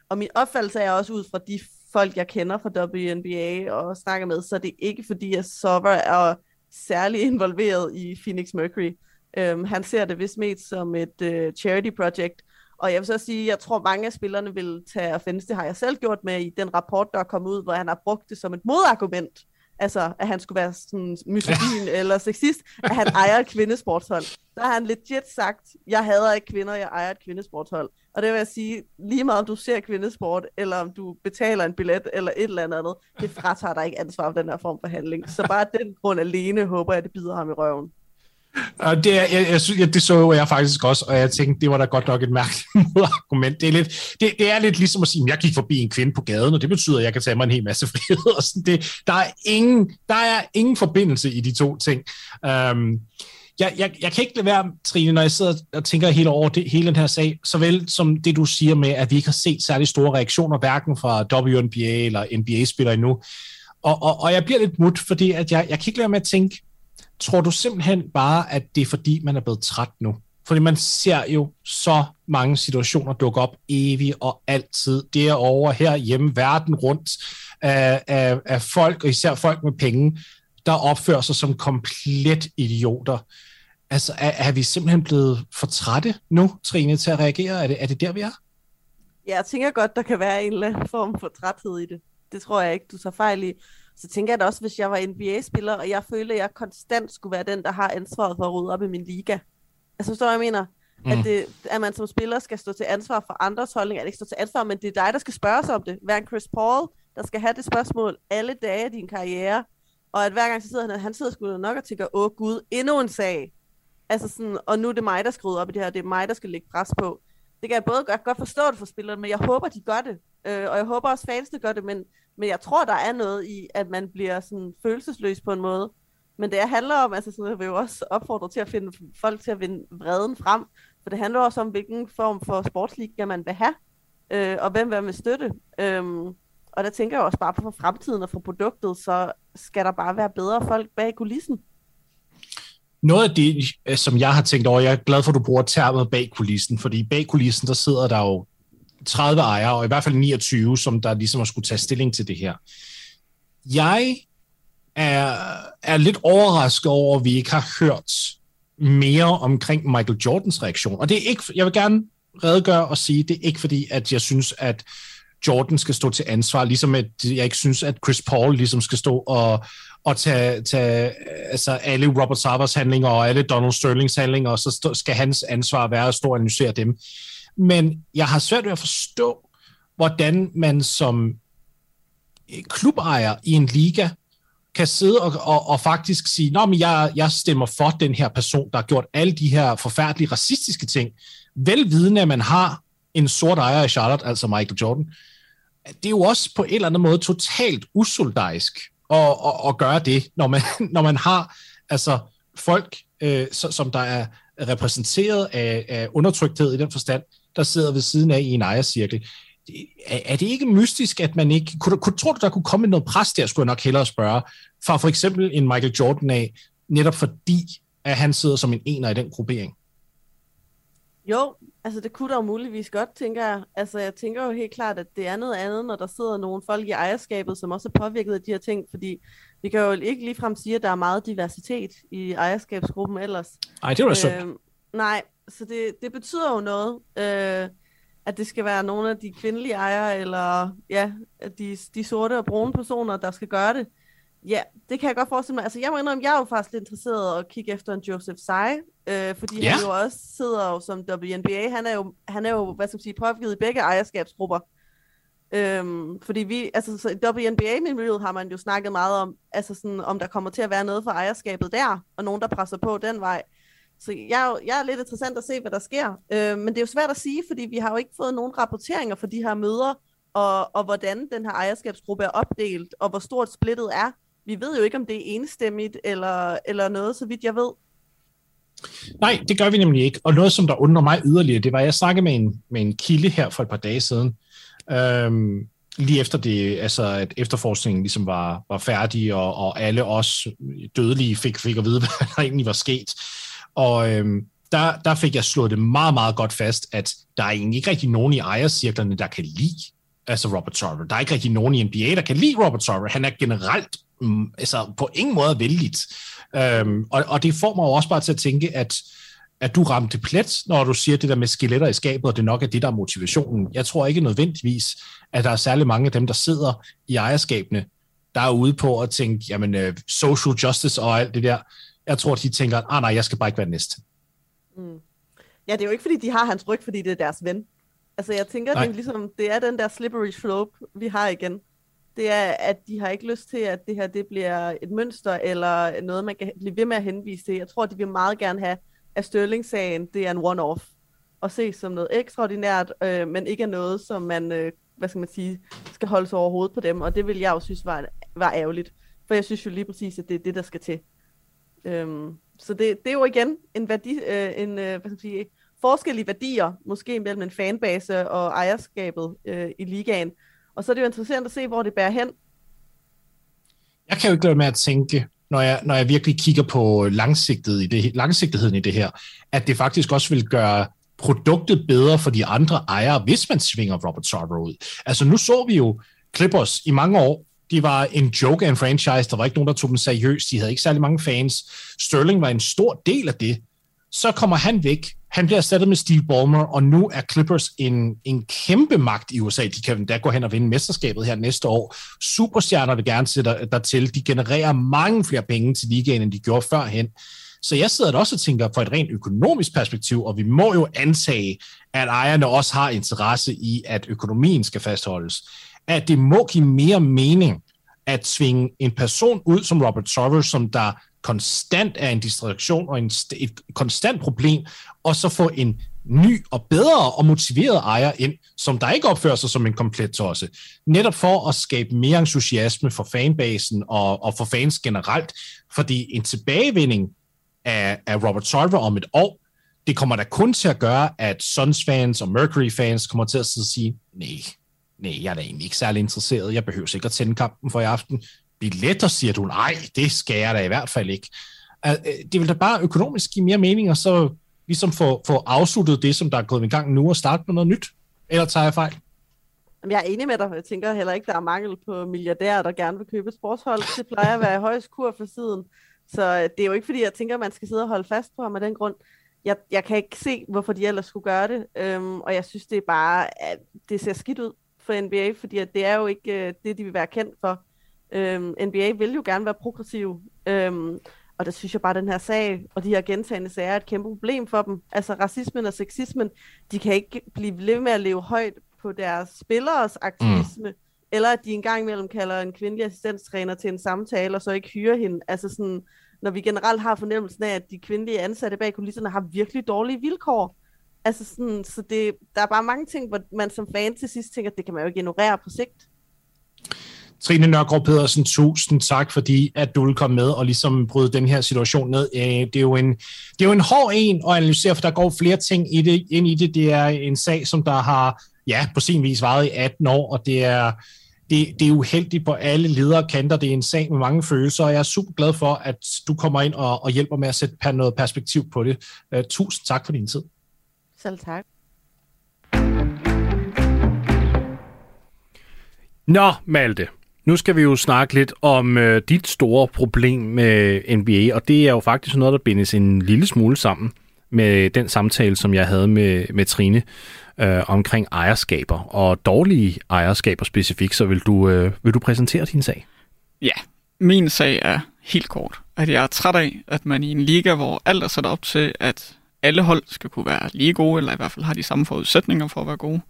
Og min opfattelse er også ud fra de folk, jeg kender fra WNBA og snakker med, så det er ikke fordi, at Sover er særlig involveret i Phoenix Mercury. Øhm, han ser det vist mest som et øh, charity project, og jeg vil så sige, jeg tror mange af spillerne vil tage offense. Det har jeg selv gjort med i den rapport, der er kommet ud, hvor han har brugt det som et modargument. Altså, at han skulle være sådan misogyn eller sexist, at han *laughs* ejer et kvindesportshold. Der har han legit sagt, jeg hader ikke kvinder, jeg ejer et kvindesportshold. Og det vil jeg sige, lige meget om du ser kvindesport, eller om du betaler en billet, eller et eller andet, det fratager dig ikke ansvar for den her form for handling. Så bare den grund alene håber jeg, det bider ham i røven. Og det, er, jeg, jeg, jeg, det så jeg faktisk også, og jeg tænkte, det var da godt nok et mærkeligt *laughs* modargument. Det er, lidt, det, det er lidt ligesom at sige, at jeg gik forbi en kvinde på gaden, og det betyder, at jeg kan tage mig en hel masse *laughs* frihed. Og sådan det, der, er ingen, der er ingen forbindelse i de to ting. Um, jeg, jeg, jeg kan ikke lade være, Trine, når jeg sidder og tænker hele over det, hele den her sag, såvel som det, du siger med, at vi ikke har set særlig store reaktioner, hverken fra WNBA eller NBA-spillere endnu. Og, og, og jeg bliver lidt mut, fordi at jeg, jeg kan ikke lade med at tænke, tror du simpelthen bare, at det er fordi, man er blevet træt nu? Fordi man ser jo så mange situationer dukke op evigt og altid. Derovre her hjemme, verden rundt, af, af, af folk, og især folk med penge, der opfører sig som komplet idioter. Altså, er, er vi simpelthen blevet for trætte nu, Trine, til at reagere? Er det, er det der, vi er? Ja, jeg tænker godt, der kan være en eller anden form for træthed i det. Det tror jeg ikke, du tager fejl i. Så tænker jeg da også, hvis jeg var NBA-spiller, og jeg følte, at jeg konstant skulle være den, der har ansvaret for at rydde op i min liga. Altså, forstår jeg mener? Mm. At, det, at man som spiller skal stå til ansvar for andres holdninger. Ikke stå til ansvar, men det er dig, der skal spørge sig om det. Vær en Chris Paul, der skal have det spørgsmål alle dage af din karriere. Og at hver gang så sidder han, han sidder sgu nok og tænker, åh gud, endnu en sag. Altså sådan, og nu er det mig, der skal rydde op i det her, det er mig, der skal lægge pres på. Det kan jeg både godt, godt forstå det for spillerne, men jeg håber, de gør det. Øh, og jeg håber også, fansene gør det, men, men jeg tror, der er noget i, at man bliver sådan følelsesløs på en måde. Men det handler om, altså sådan, jeg vil jo også opfordre til at finde folk til at vinde vreden frem, for det handler også om, hvilken form for sportsliga man vil have, øh, og hvem vil med støtte. Øhm, og der tænker jeg også bare på for fremtiden og for produktet, så skal der bare være bedre folk bag kulissen. Noget af det, øh, som jeg har tænkt over, jeg er glad for, at du bruger termet bag kulissen, fordi bag kulissen, der sidder der jo 30 ejere, og i hvert fald 29, som der ligesom har skulle tage stilling til det her. Jeg er, er lidt overrasket over, at vi ikke har hørt mere omkring Michael Jordans reaktion. Og det er ikke, jeg vil gerne redegøre og sige, det er ikke fordi, at jeg synes, at Jordan skal stå til ansvar, ligesom at jeg ikke synes, at Chris Paul ligesom skal stå og, og tage, tage altså alle Robert Savers handlinger og alle Donald Sterlings handlinger, og så skal hans ansvar være at stå og analysere dem. Men jeg har svært ved at forstå, hvordan man som eh, klubejer i en liga kan sidde og, og, og faktisk sige, Nå, men jeg, jeg stemmer for den her person, der har gjort alle de her forfærdelige racistiske ting, velvidende at man har en sort ejer i Charlotte, altså Michael Jordan, det er jo også på en eller anden måde totalt usoldaisk at, at, at gøre det, når man, *laughs* når man har altså folk, øh, som der er repræsenteret af, af undertrykthed i den forstand, der sidder ved siden af i en ejercirkel. Er, er det ikke mystisk, at man ikke... Kunne, kunne, tror du, der kunne komme noget pres der, skulle jeg nok hellere spørge, fra for eksempel en Michael Jordan af, netop fordi, at han sidder som en ener i den gruppering? Jo, altså det kunne der jo muligvis godt, tænker jeg. Altså jeg tænker jo helt klart, at det er noget andet, når der sidder nogle folk i ejerskabet, som også er påvirket af de her ting, fordi vi kan jo ikke ligefrem sige, at der er meget diversitet i ejerskabsgruppen ellers. Nej, det jo øh, Nej, så det, det betyder jo noget, øh, at det skal være nogle af de kvindelige ejere, eller ja, de, de sorte og brune personer, der skal gøre det. Ja, det kan jeg godt forestille mig. Altså, jeg må indrømme, jeg er jo faktisk lidt interesseret at kigge efter en Joseph Tsai, øh, fordi ja. han jo også sidder jo som WNBA. Han er jo, han er jo hvad skal man sige, påvirket i begge ejerskabsgrupper. Øhm, fordi vi, altså så i WNBA-miljøet har man jo snakket meget om, altså sådan, om der kommer til at være noget for ejerskabet der, og nogen, der presser på den vej. Så jeg, jeg er lidt interessant at se, hvad der sker. Øh, men det er jo svært at sige, fordi vi har jo ikke fået nogen rapporteringer for de her møder, og, og hvordan den her ejerskabsgruppe er opdelt, og hvor stort splittet er. Vi ved jo ikke, om det er enstemmigt eller, eller noget, så vidt jeg ved. Nej, det gør vi nemlig ikke. Og noget, som der undrer mig yderligere, det var, at jeg snakkede med en, med en kilde her for et par dage siden, øhm, lige efter det, altså at efterforskningen ligesom var, var færdig, og, og alle os dødelige fik, fik at vide, *laughs* hvad der egentlig var sket. Og øhm, der, der fik jeg slået det meget, meget godt fast, at der er egentlig ikke rigtig nogen i ejercirklerne, der kan lide altså Robert Sarver. Der er ikke rigtig nogen i NBA, der kan lide Robert Sarver. Han er generelt mm, altså på ingen måde vældigt. Øhm, og, og det får mig jo også bare til at tænke, at, at du ramte plet, når du siger det der med skeletter i skabet, og det nok er det, der er motivationen. Jeg tror ikke nødvendigvis, at der er særlig mange af dem, der sidder i ejerskabene, der er ude på at tænke, jamen, uh, social justice og alt det der. Jeg tror, de tænker, ah nej, jeg skal bare ikke være næste. Mm. Ja, det er jo ikke, fordi de har hans ryg, fordi det er deres ven. Altså, jeg tænker, det er, ligesom, det er den der slippery slope, vi har igen. Det er, at de har ikke lyst til, at det her det bliver et mønster, eller noget, man kan blive ved med at henvise til. Jeg tror, de vil meget gerne have, at Sterling-sagen, det er en one-off, og ses som noget ekstraordinært, øh, men ikke er noget, som man, øh, hvad skal man sige, skal holde sig overhovedet på dem, og det vil jeg jo synes var, var ærgerligt. For jeg synes jo lige præcis, at det er det, der skal til. Øhm, så det, det er jo igen en, værdi, øh, en øh, hvad skal man sige, forskellige værdier, måske mellem en fanbase og ejerskabet øh, i ligaen. Og så er det jo interessant at se, hvor det bærer hen. Jeg kan jo ikke lade med at tænke, når jeg, når jeg virkelig kigger på langsigtet i det, langsigtigheden i det her, at det faktisk også vil gøre produktet bedre for de andre ejere, hvis man svinger Robert Sarver ud. Altså nu så vi jo Clippers i mange år de var en joke af en franchise. Der var ikke nogen, der tog dem seriøst. De havde ikke særlig mange fans. Sterling var en stor del af det. Så kommer han væk. Han bliver erstattet med Steve Ballmer, og nu er Clippers en, en kæmpe magt i USA. De kan da gå hen og vinde mesterskabet her næste år. Superstjerner vil gerne sætte der til. De genererer mange flere penge til ligaen, end de gjorde førhen. Så jeg sidder da også og tænker fra et rent økonomisk perspektiv, og vi må jo antage, at ejerne også har interesse i, at økonomien skal fastholdes at det må give mere mening at svinge en person ud som Robert Sarver, som der konstant er en distraktion og en, et konstant problem, og så få en ny og bedre og motiveret ejer ind, som der ikke opfører sig som en komplet tosse. Netop for at skabe mere entusiasme for fanbasen og, og for fans generelt, fordi en tilbagevinding af, af Robert Sarver om et år, det kommer da kun til at gøre, at Suns fans og Mercury fans kommer til at sige, nej, nej, jeg er da egentlig ikke særlig interesseret, jeg behøver sikkert tænde kampen for i aften. Billetter, siger du, nej, det skal jeg da i hvert fald ikke. Øh, det vil da bare økonomisk give mere mening, og så ligesom få, få afsluttet det, som der er gået i gang nu, og starte med noget nyt. Eller tager jeg fejl? Jeg er enig med dig. Jeg tænker heller ikke, der er mangel på milliardærer, der gerne vil købe sportshold. Det plejer at være i højst kur for siden. Så øh, det er jo ikke, fordi jeg tænker, at man skal sidde og holde fast på ham af den grund. Jeg, jeg kan ikke se, hvorfor de ellers skulle gøre det. Øhm, og jeg synes, det er bare, at det ser skidt ud for NBA, fordi at det er jo ikke øh, det, de vil være kendt for. Øhm, NBA vil jo gerne være progressiv, øhm, og der synes jeg bare, at den her sag og de her gentagende sager er et kæmpe problem for dem. Altså racismen og sexismen, de kan ikke blive ved med at leve højt på deres spilleres aktivisme, mm. eller at de engang imellem kalder en kvindelig assistenttræner til en samtale, og så ikke hyrer hende. Altså sådan, når vi generelt har fornemmelsen af, at de kvindelige ansatte bag kulisserne har virkelig dårlige vilkår. Altså sådan, så det, der er bare mange ting, hvor man som fan til sidst tænker, det kan man jo ikke ignorere på sigt. Trine Nørgaard Pedersen, tusind tak, fordi at du vil komme med og ligesom bryde den her situation ned. Øh, Det er jo en, det er jo en hård en at analysere, for der går flere ting i det, ind i det. Det er en sag, som der har ja, på sin vis varet i 18 år, og det er, det, det er uheldigt på alle ledere kanter. Det er en sag med mange følelser, og jeg er super glad for, at du kommer ind og, og hjælper med at sætte noget perspektiv på det. Uh, tusind tak for din tid. Selv tak. Nå, Malte. Nu skal vi jo snakke lidt om øh, dit store problem med NBA, og det er jo faktisk noget, der bindes en lille smule sammen med den samtale, som jeg havde med, med Trine øh, omkring ejerskaber, og dårlige ejerskaber specifikt, så vil du, øh, vil du præsentere din sag? Ja, min sag er helt kort, at jeg er træt af, at man i en liga, hvor alt er sat op til, at alle hold skal kunne være lige gode, eller i hvert fald har de samme forudsætninger for at være gode,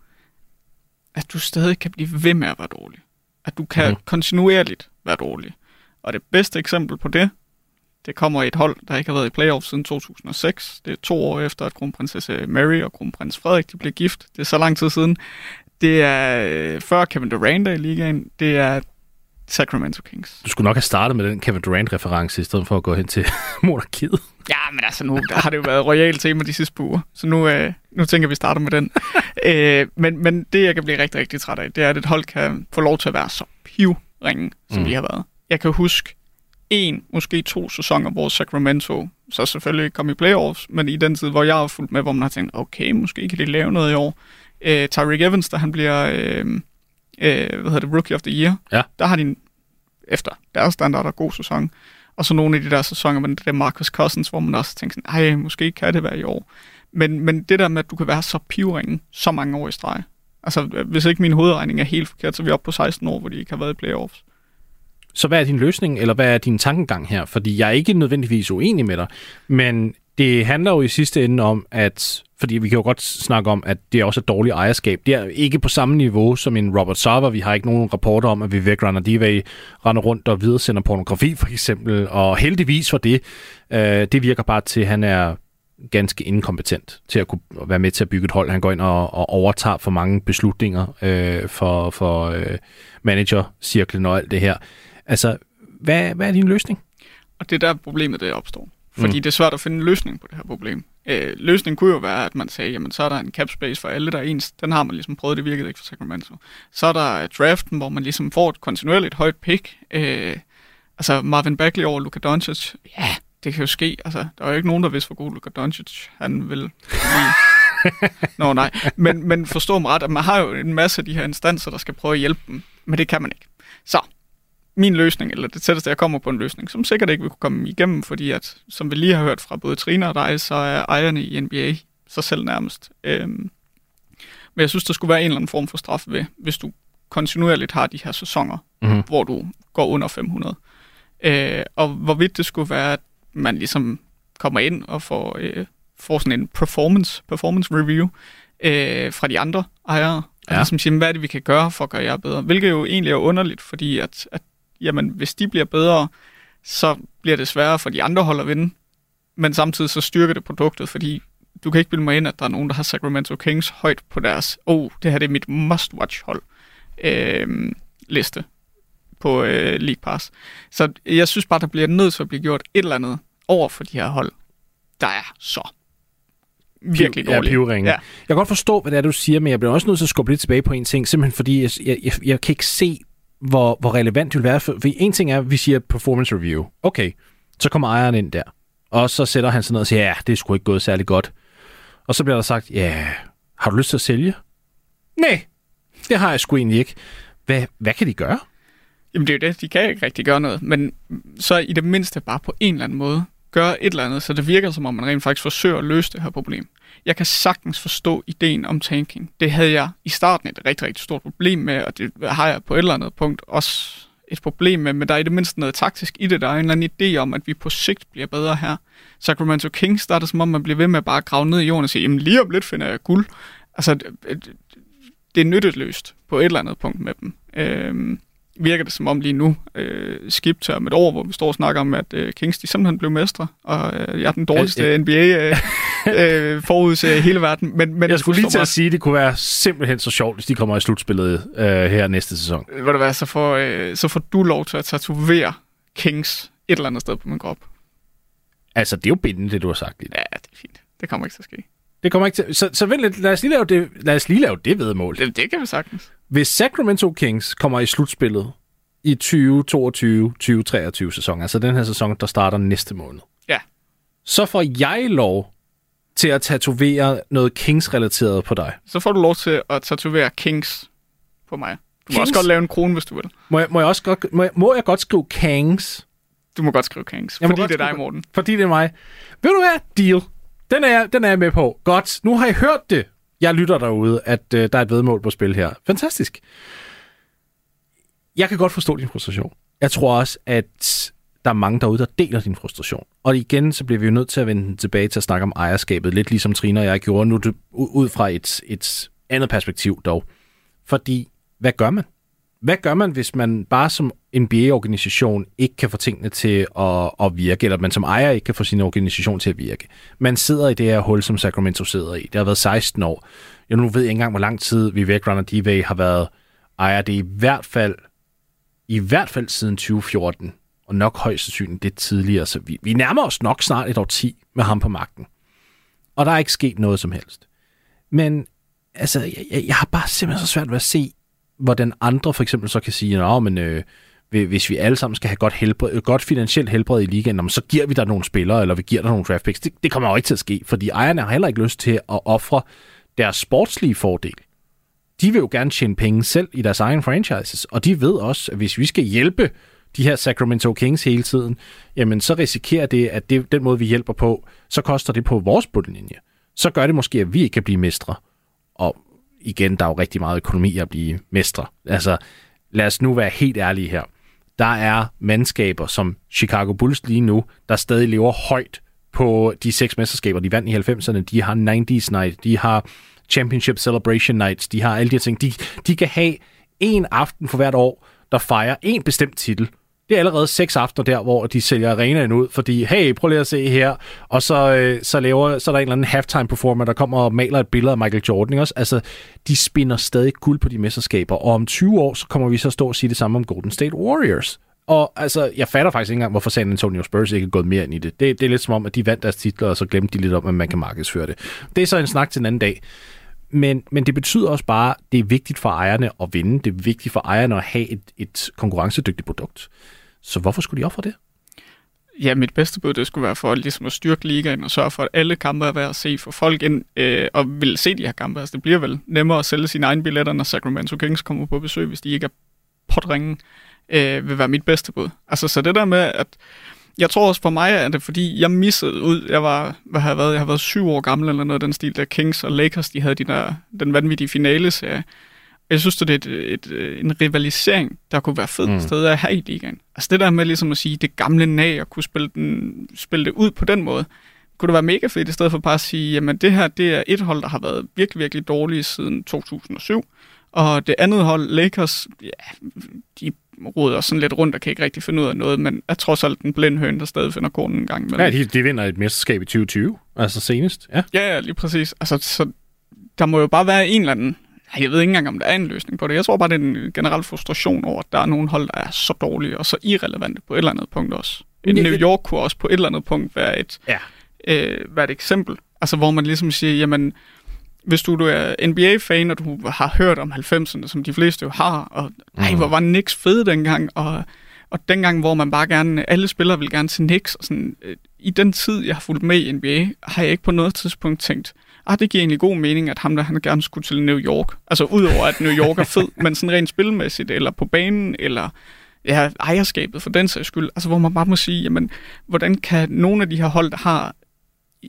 at du stadig kan blive ved med at være dårlig. At du kan Mhm. kontinuerligt være dårlig. Og det bedste eksempel på det, det kommer i et hold, der ikke har været i playoff siden 2006. Det er to år efter, at kronprinsesse Mary og kronprins Frederik de blev gift. Det er så lang tid siden. Det er øh, før Kevin Durant er i ligaen. Det er Sacramento Kings. Du skulle nok have startet med den Kevin Durant-reference, i stedet for at gå hen til *laughs* monarkiet. Ja, men altså nu der har det jo været royalt tema de sidste par uger, så nu, øh, nu tænker vi starter med den. *laughs* øh, men, men det, jeg kan blive rigtig, rigtig træt af, det er, at et hold kan få lov til at være så pivringe, som Mm. de har været. Jeg kan huske en, måske to sæsoner, hvor Sacramento så selvfølgelig kom i playoffs, men i den tid, hvor jeg har fulgt med, hvor man har tænkt, okay, måske kan de lave noget i år. Øh, Tyreek Evans, da han bliver øh, øh, hvad hedder det, Rookie of the Year, Ja. der har de efter deres standarder god sæson. Og så nogle af de der sæsoner med det der Marcus Cousins, hvor man også tænker sådan, ej, måske kan det være i år. Men, men det der med, at du kan være så pivringen så mange år i streg. Altså, hvis ikke min hovedregning er helt forkert, så er vi oppe på 16 år, hvor de ikke har været i playoffs. Så hvad er din løsning, eller hvad er din tankegang her? Fordi jeg er ikke nødvendigvis uenig med dig, men det handler jo i sidste ende om, at fordi vi kan jo godt snakke om, at det er også et dårligt ejerskab. Det er ikke på samme niveau som en Robert Sarver. Vi har ikke nogen rapporter om, at vi væk Runner de render rundt og videresender pornografi, for eksempel. Og heldigvis for det. Øh, det virker bare til, at han er ganske inkompetent til at kunne være med til at bygge et hold. Han går ind og, og overtager for mange beslutninger øh, for, for øh, manager-cirklen og alt det her. Altså, hvad, hvad er din løsning? Og det er der problemet det opstår. Fordi Mm. det er svært at finde en løsning på det her problem. Øh, løsningen kunne jo være, at man sagde, jamen så er der en cap space for alle, der er ens. Den har man ligesom prøvet, det virkede ikke for Sacramento. Så er der draften, hvor man ligesom får et kontinuerligt højt pick. Øh, altså Marvin Bagley over Luka Doncic. Ja, det kan jo ske. Altså, der er jo ikke nogen, der vidste, hvor god Luka Doncic han vil blive. *laughs* Nå nej, men, men forstå mig ret, at man har jo en masse af de her instanser, der skal prøve at hjælpe dem, men det kan man ikke. Så, min løsning, eller det tætteste, jeg kommer på en løsning, som sikkert ikke vil kunne komme igennem, fordi at, som vi lige har hørt fra både Trine og dig, så er ejerne i NBA sig selv nærmest. Øhm, men jeg synes, der skulle være en eller anden form for straf ved, hvis du kontinuerligt har de her sæsoner, Mhm. hvor du går under 500. Øh, og hvorvidt det skulle være, at man ligesom kommer ind og får, øh, får sådan en performance, performance review øh, fra de andre ejere, og Ja. ligesom siger, hvad er det, vi kan gøre for at gøre jer bedre? Hvilket jo egentlig er underligt, fordi at, at jamen, hvis de bliver bedre, så bliver det sværere for de andre hold at vinde, men samtidig så styrker det produktet, fordi du kan ikke bilde mig ind, at der er nogen, der har Sacramento Kings højt på deres, oh, det her det er mit must-watch hold øh, liste på øh, League Pass. Så jeg synes bare, der bliver nødt til at blive gjort et eller andet over for de her hold, der er så virkelig Ja, dårlige. pivringen. Ja. Jeg kan godt forstå, hvad det er, du siger, men jeg bliver også nødt til at skubbe lidt tilbage på en ting, simpelthen fordi jeg, jeg, jeg kan ikke se, hvor, hvor relevant det vil være. For, for en ting er, at vi siger performance review. Okay, så kommer ejeren ind der. Og så sætter han sig ned og siger, ja, det er sgu ikke gået særlig godt. Og så bliver der sagt, ja, har du lyst til at sælge? Nej, det har jeg sgu egentlig ikke. Hvad, hvad kan de gøre? Jamen det er jo det, de kan ikke rigtig gøre noget, men så i det mindste bare på en eller anden måde gøre et eller andet, så det virker som om man rent faktisk forsøger at løse det her problem. Jeg kan sagtens forstå ideen om tanking. Det havde jeg i starten et rigtig, rigtig stort problem med, og det har jeg på et eller andet punkt også et problem med, men der er i det mindste noget taktisk i det. Der er en eller anden idé om, at vi på sigt bliver bedre her. Sacramento Kings, starter som om, man bliver ved med at bare grave ned i jorden og sige, jamen lige om lidt finder jeg guld. Altså, det, det er nytteløst på et eller andet punkt med dem. Øhm, virker det som om lige nu, øh, skib til om et år, hvor vi står og snakker om, at øh, Kings de simpelthen blev mestre, og øh, jeg er den dårligste Øh, NBA, *laughs* øh, øh, forudse hele verden. Men, men Jeg skulle lige til at sige, at det kunne være simpelthen så sjovt, hvis de kommer i slutspillet øh, her næste sæson. også. Ved du hvad, så får, øh, så får du lov til at tatovere Kings et eller andet sted på min krop. Altså, det er jo bindende, det du har sagt. Lille. Ja, det er fint. Det kommer ikke til at ske. Det kommer ikke til... Så, så vent lidt, lad os lige lave det, lad os lige lave det vedmål. Det, det kan vi sagtens. Hvis Sacramento Kings kommer i slutspillet i 2022-2023 sæson, altså den her sæson, der starter næste måned, Ja. så får jeg lov til at tatovere noget Kings-relateret på dig. Så får du lov til at tatovere Kings på mig. Du må Kings? også godt lave en krone, hvis du vil. Må jeg, må jeg også godt, må jeg, må jeg godt skrive Kangs? Du må godt skrive Kings, må fordi det er dig, Morten. Fordi det er mig. Ved du hvad? Deal. Den er, jeg- den er jeg med på. Godt. Nu har I hørt det. Jeg lytter derude, at øh, der er et vedmål på spil her. Fantastisk. Jeg kan godt forstå din frustration. Jeg tror også, at der er mange derude, der deler din frustration. Og igen, så bliver vi jo nødt til at vende tilbage til at snakke om ejerskabet, lidt ligesom Trine og jeg gjorde, nu det ud fra et, et andet perspektiv dog. Fordi, hvad gør man? Hvad gør man, hvis man bare som NBA-organisation ikke kan få tingene til at, at virke, eller man som ejer ikke kan få sin organisation til at virke? Man sidder i det her hul, som Sacramento sidder i. Det har været 16 år. Jeg nu ved jeg ikke engang, hvor lang tid Vivek Ranadive har været ejer. Det er i hvert fald, i hvert fald siden 2014, og nok højst sandsynligt det tidligere. Så vi, vi nærmer os nok snart et år 10 med ham på magten. Og der er ikke sket noget som helst. Men altså, jeg, jeg, jeg har bare simpelthen så svært ved at se, hvordan andre for eksempel så kan sige, at men, øh, hvis vi alle sammen skal have godt, helbred, øh, godt finansielt helbred i ligaen, så giver vi der nogle spillere, eller vi giver der nogle draft picks. Det, det kommer jo ikke til at ske, fordi ejerne har heller ikke lyst til at ofre deres sportslige fordel. De vil jo gerne tjene penge selv i deres egen franchises, og de ved også, at hvis vi skal hjælpe de her Sacramento Kings hele tiden, jamen så risikerer det, at det, den måde, vi hjælper på, så koster det på vores bundlinje. Så gør det måske, at vi ikke kan blive mestre. Og igen, der er jo rigtig meget økonomi at blive mestre. Altså, lad os nu være helt ærlige her. Der er mandskaber som Chicago Bulls lige nu, der stadig lever højt på de seks mesterskaber, de vandt i 90'erne. De har 90's Night, de har Championship Celebration Nights, de har alle de her ting. De, de kan have en aften for hvert år, der fejrer en bestemt titel. Det er allerede seks aftener der, hvor de sælger arenaen ud, fordi, hey, prøv lige at se her, og så, øh, så, laver, så er der en eller anden halftime performer, der kommer og maler et billede af Michael Jordan, ikke også? Altså, de spinder stadig guld på de mesterskaber, og om 20 år, så kommer vi så stå og sige det samme om Golden State Warriors. Og altså, jeg fatter faktisk ikke engang, hvorfor San Antonio Spurs ikke er gået mere ind i det. det. Det er lidt som om, at de vandt deres titler, og så glemte de lidt om, at man kan markedsføre det. Det er så en snak til en anden dag. Men, men det betyder også bare, at det er vigtigt for ejerne at vinde. Det er vigtigt for ejerne at have et, et konkurrencedygtigt produkt. Så hvorfor skulle de ofre det? Ja, mit bedste bud, det skulle være for ligesom at styrke ligaen og sørge for, at alle kampe er værd at se for folk ind øh, og vil se de her kampe. Altså, det bliver vel nemmere at sælge sine egne billetter, når Sacramento Kings kommer på besøg, hvis de ikke er potringen, øh, vil være mit bedste bud. Altså, så det der med, at jeg tror også for mig, er det fordi, jeg missede ud. Jeg var, hvad har jeg været? Jeg har været syv år gammel eller noget den stil, der Kings og Lakers, de havde de der, den vanvittige finale serie. Jeg synes, det er et, et, et, en rivalisering, der kunne være fedt mm. sted at have i ligaen. Altså det der med ligesom at sige, det gamle nag og kunne spille, den, spille det ud på den måde, kunne det være mega fedt, i stedet for bare at sige, jamen det her, det er et hold, der har været virkelig, virkelig dårligt siden 2007, og det andet hold, Lakers, ja, de roder sådan lidt rundt og kan ikke rigtig finde ud af noget, men er trods alt en blind høn, der stadig finder kornen en gang imellem. Ja, de, de vinder et mesterskab i 2020, altså senest. Ja. Ja, ja, lige præcis. Altså, så der må jo bare være en eller anden... Jeg ved ikke engang, om der er en løsning på det. Jeg tror bare, det er en generel frustration over, at der er nogle hold, der er så dårlige og så irrelevante på et eller andet punkt også. Ja, New York kunne også på et eller andet punkt være et, Ja. øh, være et eksempel. Altså, hvor man ligesom siger, jamen, hvis du, du er NBA-fan, og du har hørt om 90'erne, som de fleste jo har, og ej, hvor var Knicks fede dengang, og, og dengang, hvor man bare gerne, alle spillere vil gerne til Knicks, og sådan, øh, i den tid, jeg har fulgt med i NBA, har jeg ikke på noget tidspunkt tænkt, ah, det giver egentlig god mening, at ham der, han gerne skulle til New York. Altså udover, at New York er fed, *laughs* men sådan rent spilmæssigt, eller på banen, eller ja, ejerskabet for den sags skyld. Altså hvor man bare må sige, jamen, hvordan kan nogle af de her hold, der har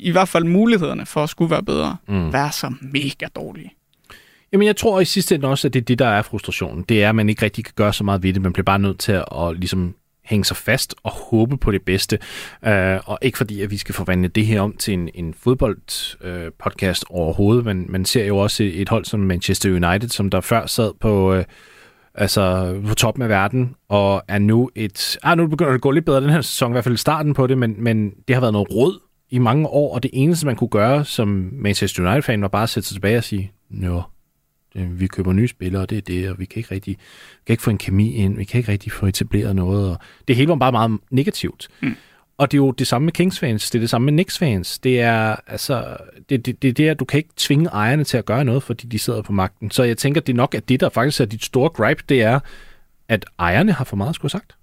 i hvert fald mulighederne for at skulle være bedre, mm. være så mega dårlige? Jamen, jeg tror i sidste ende også, at det er det, der er frustrationen. Det er, at man ikke rigtig kan gøre så meget ved det. Man bliver bare nødt til at, at ligesom hænge sig fast og håbe på det bedste. Uh, og ikke fordi, at vi skal forvandle det her om til en, en fodboldpodcast uh, podcast overhovedet, men man ser jo også et, et hold som Manchester United, som der før sad på... Uh, altså på toppen af verden, og er nu et... Ah, nu begynder det at gå lidt bedre den her sæson, i hvert fald starten på det, men, men det har været noget råd i mange år, og det eneste, man kunne gøre som Manchester United-fan, var bare at sætte sig tilbage og sige, Nå, det, vi køber nye spillere, og det er det, og vi kan ikke rigtig vi kan ikke få en kemi ind, vi kan ikke rigtig få etableret noget, og det hele var bare meget negativt. Mm. Og det er jo det samme med Kings-fans, det er det samme med Knicks-fans. Det er, altså, det, det, det, det er, at du kan ikke tvinge ejerne til at gøre noget, fordi de sidder på magten. Så jeg tænker, det er nok, at det, der faktisk er dit store gripe, det er, at ejerne har for meget skulle sagt.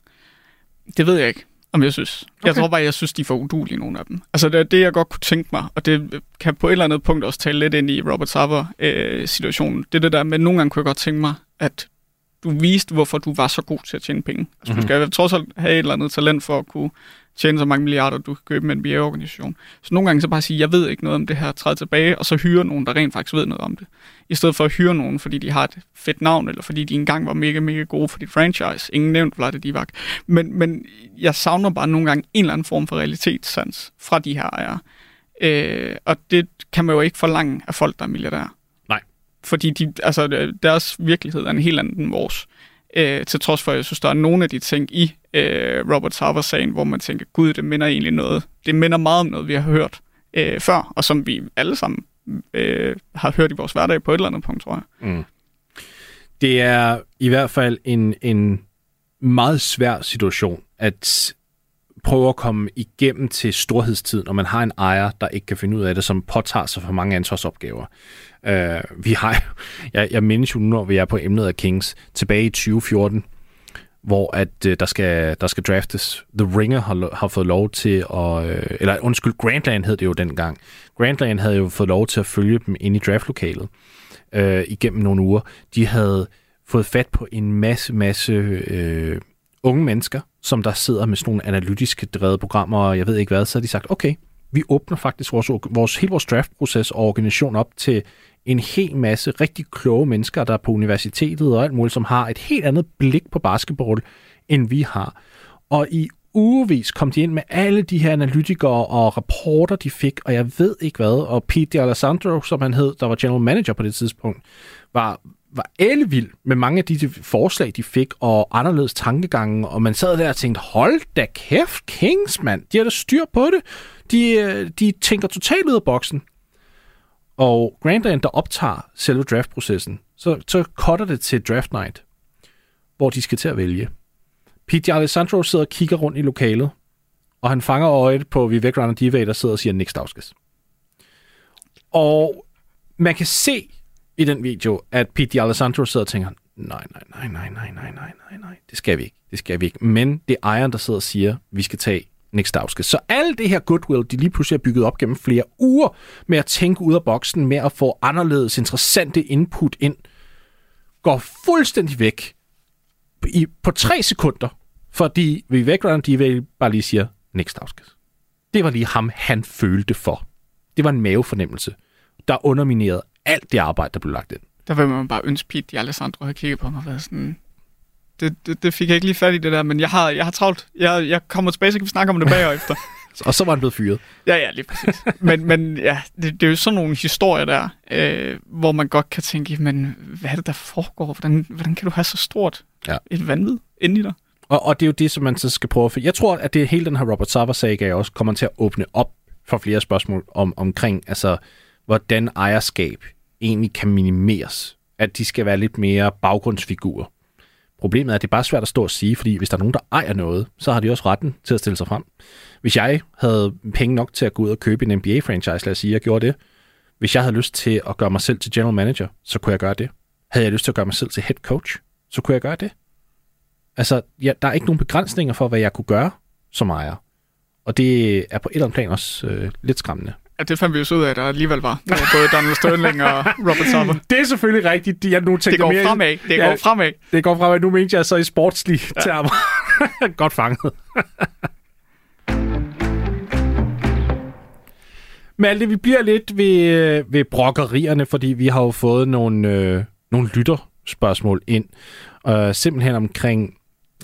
Det ved jeg ikke, om jeg synes. Okay. Jeg tror bare, jeg synes, de er for udulige, nogle af dem. Altså, det er det, jeg godt kunne tænke mig, og det kan på et eller andet punkt også tale lidt ind i Robert Sava-situationen. Øh, det er det der med, nogle gange kunne jeg godt tænke mig, at du viste, hvorfor du var så god til at tjene penge. Altså, mm-hmm. du skal trods alt have et eller andet talent for at kunne tjene så mange milliarder, du kan købe med en NBA-organisation. Så nogle gange så bare sige, jeg ved ikke noget om det her, træde tilbage, og så hyre nogen, der rent faktisk ved noget om det. I stedet for at hyre nogen, fordi de har et fedt navn, eller fordi de engang var mega, mega gode for dit franchise. Ingen nævnt, var det de var. Men, men jeg savner bare nogle gange en eller anden form for realitetssans fra de her ejere. Øh, og det kan man jo ikke forlange af folk, der er milliardærer. Nej. Fordi de, altså, deres virkelighed er en helt anden end vores. Øh, Øh, til trods for, at jeg synes, der er nogle af de ting i øh, Robert Sarver-sagen, hvor man tænker, gud, det minder egentlig noget. Det minder meget om noget, vi har hørt øh, før, og som vi alle sammen øh, har hørt i vores hverdag på et eller andet punkt, tror jeg. Mm. Det er i hvert fald en, en meget svær situation at prøver at komme igennem til storhedstid, når man har en ejer, der ikke kan finde ud af det, som påtager sig for mange ansvarsopgaver. Uh, vi har, *laughs* jeg, jeg mindes jo nu, når vi er på emnet af Kings, tilbage i 2014, hvor at uh, der skal der skal draftes. The Ringer har, har fået lov til at uh, eller undskyld, Grandland hed det jo dengang. Grandland havde jo fået lov til at følge dem ind i draftlokalet uh, igennem nogle uger. De havde fået fat på en masse masse uh, unge mennesker, som der sidder med sådan nogle analytiske drevet programmer, og jeg ved ikke hvad, så har de sagt, okay, vi åbner faktisk vores, vores, hele vores draftproces og organisation op til en hel masse rigtig kloge mennesker, der er på universitetet og alt muligt, som har et helt andet blik på basketball, end vi har. Og i ugevis kom de ind med alle de her analytikere og rapporter, de fik, og jeg ved ikke hvad. Og Pete D'Alessandro, som han hed, der var general manager på det tidspunkt, var, var ellevild med mange af de forslag, de fik, og anderledes tankegange, og man sad der og tænkte, hold da kæft, Kings, mand, de har da styr på det. De, øh, de tænker totalt ud af boksen. Og Grandland, der optager selve draftprocessen, så, så cutter det til draft night, hvor de skal til at vælge. Pete Alessandro sidder og kigger rundt i lokalet, og han fanger øjet på Vivek Ranadive, der sidder og siger, Nick Stauskas. Og man kan se i den video, at Pete D'Alessandro sidder og tænker, nej, nej, nej, nej, nej, nej, nej, nej, nej, det skal vi ikke, det skal vi ikke. Men det er ejeren, der sidder og siger, vi skal tage Nick Stavskes. Så alt det her goodwill, de lige pludselig har bygget op gennem flere uger med at tænke ud af boksen, med at få anderledes interessante input ind, går fuldstændig væk i, på tre sekunder, fordi vi væk de vil bare lige siger, Nick Stavskes. Det var lige ham, han følte for. Det var en mavefornemmelse, der underminerede alt det arbejde, der blev lagt ind. Der vil man bare ønske Pete, de Alessandro havde kigget på mig og været sådan, det, det, det, fik jeg ikke lige fat i det der, men jeg har, jeg har travlt. Jeg, jeg kommer tilbage, så kan vi snakke om det bagefter. *laughs* og så var han blevet fyret. Ja, ja, lige præcis. men, men ja, det, det er jo sådan nogle historier der, øh, hvor man godt kan tænke, men hvad er det, der foregår? Hvordan, hvordan kan du have så stort ja. et vanvid inde i dig? Og, og det er jo det, som man så skal prøve at Jeg tror, at det hele den her Robert Sava-saga også kommer til at åbne op for flere spørgsmål om, omkring, altså, hvordan ejerskab egentlig kan minimeres. At de skal være lidt mere baggrundsfigurer. Problemet er, at det er bare svært at stå og sige, fordi hvis der er nogen, der ejer noget, så har de også retten til at stille sig frem. Hvis jeg havde penge nok til at gå ud og købe en NBA-franchise, lad os sige, at jeg gjorde det. Hvis jeg havde lyst til at gøre mig selv til general manager, så kunne jeg gøre det. Havde jeg lyst til at gøre mig selv til head coach, så kunne jeg gøre det. Altså, ja, der er ikke nogen begrænsninger for, hvad jeg kunne gøre som ejer. Og det er på et eller andet plan også øh, lidt skræmmende. Ja, det fandt vi jo så ud af, at der alligevel var. Både Donald Sterling og Robert Summer. *laughs* Det er selvfølgelig rigtigt. Jeg nu det går mere, fremad. Det ja, går fremad. Det går fremad. Nu mente jeg så i sportslige ja. termer. *laughs* Godt fanget. *laughs* Malte, vi bliver lidt ved, ved brokkerierne, fordi vi har jo fået nogle, øh, nogle lytterspørgsmål ind. Øh, simpelthen omkring,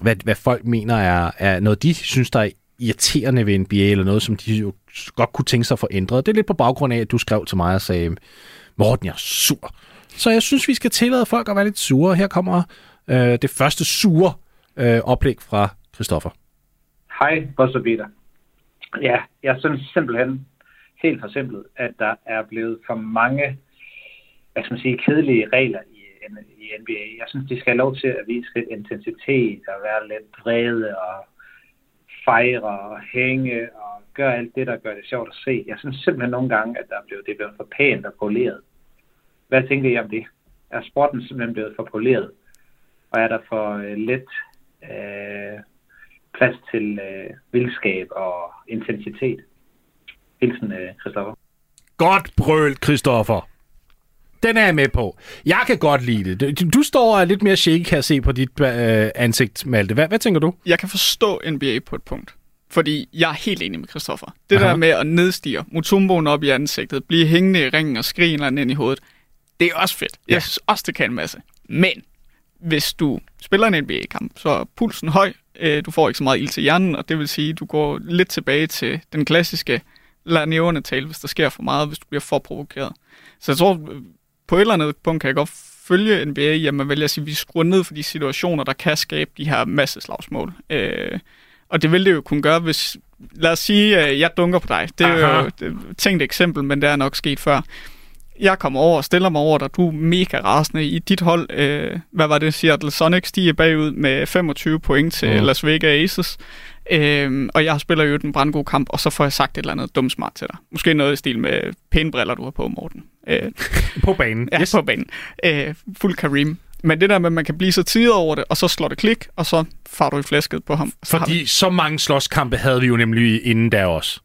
hvad, hvad folk mener er, er noget, de synes, der er irriterende ved NBA, eller noget, som de jo godt kunne tænke sig at få ændret. Det er lidt på baggrund af, at du skrev til mig og sagde, Morten, jeg er sur. Så jeg synes, vi skal tillade folk at være lidt sure. Her kommer øh, det første sure øh, oplæg fra Christoffer. Hej, Bosse Ja, jeg synes simpelthen helt for simpelt, at der er blevet for mange hvad skal man sige, kedelige regler i, i NBA. Jeg synes, de skal have lov til at vise lidt intensitet og være lidt vrede og fejre og hænge og gøre alt det, der gør det sjovt at se. Jeg synes simpelthen nogle gange, at der er blevet, det er blevet for pænt og poleret. Hvad tænker I om det? Er sporten simpelthen blevet for poleret? Og er der for øh, let øh, plads til øh, vildskab og intensitet? Hilsen, øh, Christoffer. Godt brøl, Christoffer. Den er jeg med på. Jeg kan godt lide det. Du, står lidt mere shaky, kan jeg se på dit øh, ansigt, Malte. Hvad, hvad tænker du? Jeg kan forstå NBA på et punkt. Fordi jeg er helt enig med Christoffer. Det Aha. der med at nedstige Mutumboen op i ansigtet, blive hængende i ringen og skrige en ind i hovedet, det er også fedt. Jeg synes også, det kan en masse. Men hvis du spiller en NBA-kamp, så er pulsen høj, øh, du får ikke så meget ild til hjernen, og det vil sige, at du går lidt tilbage til den klassiske lad tale, hvis der sker for meget, hvis du bliver for provokeret. Så jeg tror, på et eller andet punkt kan jeg godt følge NBA i, at man vælger at sige, at vi skruer ned for de situationer, der kan skabe de her masse slagsmål. Øh, og det vil det jo kunne gøre, hvis... Lad os sige, at jeg dunker på dig. Det er Aha. jo et tænkt eksempel, men det er nok sket før. Jeg kommer over og stiller mig over dig. Du er mega rasende i dit hold. Øh, hvad var det? Seattle Sonics, de er bagud med 25 point til mm. Las Vegas Aces. Øhm, og jeg spiller jo den brandgode kamp, og så får jeg sagt et eller andet dumt smart til dig. Måske noget i stil med pæne briller, du har på, Morten. Øh, *laughs* på banen. Ja, yes. på banen. Øh, fuld Kareem. Men det der med, at man kan blive så tidet over det, og så slår det klik, og så far du i flæsket på ham. Så Fordi så mange slåskampe havde vi jo nemlig inden der også.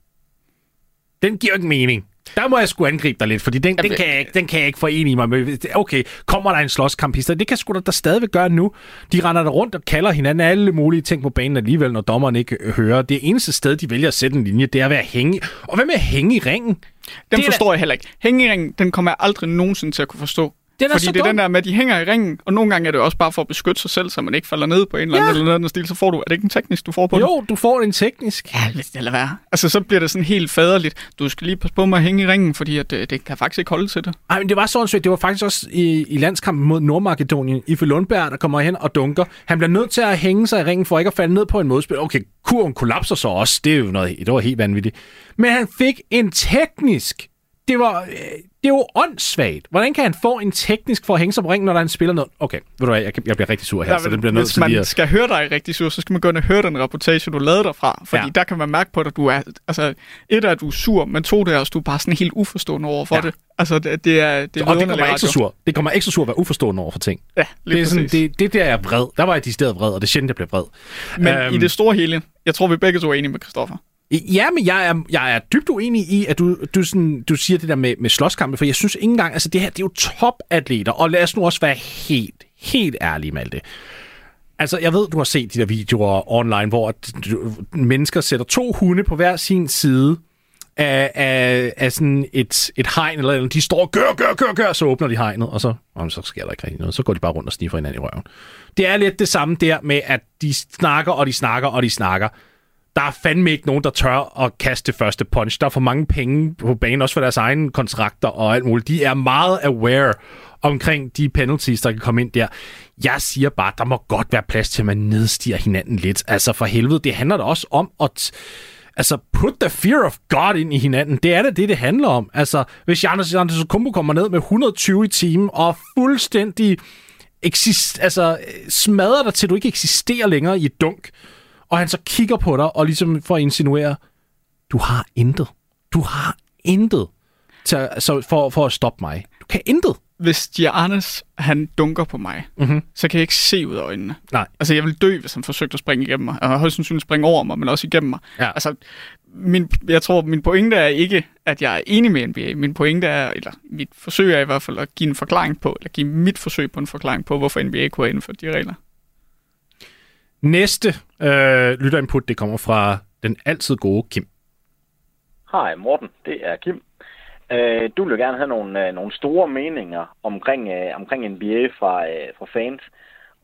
Den giver ikke mening. Der må jeg sgu angribe dig lidt, fordi den, den, kan, jeg ikke, den kan jeg ikke forene mig med. Okay, kommer der en slåskamp Det kan sgu da der stadigvæk gøre nu. De render der rundt og kalder hinanden alle mulige ting på banen alligevel, når dommeren ikke hører. Det eneste sted, de vælger at sætte en linje, det er ved at hænge. Og hvad med at hænge i ringen? Den det forstår da... jeg heller ikke. Hænge i ringen, den kommer jeg aldrig nogensinde til at kunne forstå. Den er Fordi så det er dum. den der med, at de hænger i ringen, og nogle gange er det også bare for at beskytte sig selv, så man ikke falder ned på en eller anden ja. eller anden stil, så får du, er det ikke en teknisk, du får på Jo, den? du får en teknisk. Ja, lad det være. Altså, så bliver det sådan helt faderligt. Du skal lige passe på med at hænge i ringen, fordi at, det, øh, det kan faktisk ikke holde til det. Nej, men det var sådan, det var faktisk også i, i landskampen mod Nordmakedonien, i Lundberg, der kommer hen og dunker. Han bliver nødt til at hænge sig i ringen, for ikke at falde ned på en modspil. Okay, kurven kollapser så også. Det er jo noget, det var helt vanvittigt. Men han fik en teknisk det var, øh, det jo åndssvagt. Hvordan kan han få en teknisk for at hænge sig på ringen, når der er en spiller noget? Okay, ved du hvad, jeg, jeg bliver rigtig sur her, ja, så det bliver nødt til man at... skal høre dig rigtig sur, så skal man gå ind og høre den reportage, du lavede derfra. Fordi ja. der kan man mærke på dig, at du er... Altså, et er, at du er sur, men to det er, at du er bare sådan helt uforstående over for ja. det. Altså, det, det er... Det er og det kommer så sur. Det kommer så sur at være uforstående over for ting. Ja, lige det, er sådan, det, det der er vred. Der var jeg decideret vred, og det er sjældent, jeg bliver vred. Men um, i det store hele, jeg tror, vi begge to er enige med Christoffer. Ja, men jeg er, jeg er dybt uenig i, at du, du, sådan, du siger det der med, med slåskampe, for jeg synes ikke engang, altså det her, det er jo topatleter, og lad os nu også være helt, helt ærlige med det. Altså, jeg ved, du har set de der videoer online, hvor mennesker sætter to hunde på hver sin side af, af, af sådan et, et hegn, eller, eller de står og gør, gør, gør, gør, så åbner de hegnet, og så, om, så sker der ikke rigtig noget. Så går de bare rundt og sniffer hinanden i røven. Det er lidt det samme der med, at de snakker, og de snakker, og de snakker der er fandme ikke nogen, der tør at kaste første punch. Der er for mange penge på banen, også for deres egne kontrakter og alt muligt. De er meget aware omkring de penalties, der kan komme ind der. Jeg siger bare, der må godt være plads til, at man nedstiger hinanden lidt. Altså for helvede, det handler da også om at altså, put the fear of God ind i hinanden. Det er da det, det handler om. Altså, hvis Janus Kumbo kommer ned med 120 i timen og fuldstændig eksist, altså, smadrer dig til, du ikke eksisterer længere i et dunk, og han så kigger på dig, og ligesom får at insinuere, du har intet. Du har intet til, altså, for, for at stoppe mig. Du kan intet. Hvis Giannis, han dunker på mig, mm-hmm. så kan jeg ikke se ud af øjnene. Nej. Altså, jeg vil dø, hvis han forsøgte at springe igennem mig. Og højst sandsynligt springe over mig, men også igennem mig. Ja. Altså, min, jeg tror, min pointe er ikke, at jeg er enig med NBA. Min pointe er, eller mit forsøg er i hvert fald at give en forklaring på, eller give mit forsøg på en forklaring på, hvorfor NBA kunne have indført de regler. Næste øh, lytterinput, det kommer fra den altid gode Kim. Hej Morten, det er Kim. Øh, du vil gerne have nogle, øh, nogle store meninger omkring, øh, omkring NBA fra, øh, fra fans.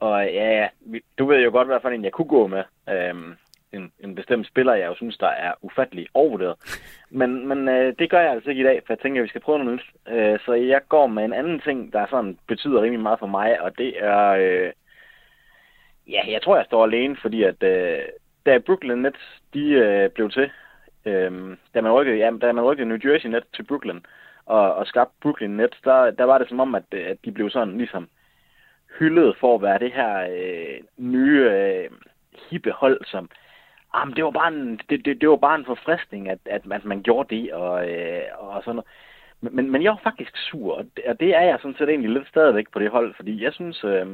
Og ja, du ved jo godt, hvad for en jeg kunne gå med. Øhm, en, en bestemt spiller, jeg jo synes, der er ufattelig overvurderet. Men, men øh, det gør jeg altså ikke i dag, for jeg tænker, at vi skal prøve noget nyt. Øh, så jeg går med en anden ting, der sådan betyder rimelig meget for mig, og det er øh, Ja, jeg tror, jeg står alene, fordi at øh, da Brooklyn Nets de, øh, blev til øh, da, man rykkede, ja, da man rykkede New Jersey Nets til Brooklyn, og, og skabte Brooklyn Nets, der, der var det som om, at, øh, at de blev sådan ligesom hyldet for at være det her øh, nye øh, hippe hold, som ah, det var bare en, det, det, det var bare en forfriskning, at, at, at man gjorde det, og, øh, og sådan noget. Men, men, men jeg var faktisk sur, og det, og det er jeg sådan set egentlig lidt stadigvæk på det hold, fordi jeg synes, øh,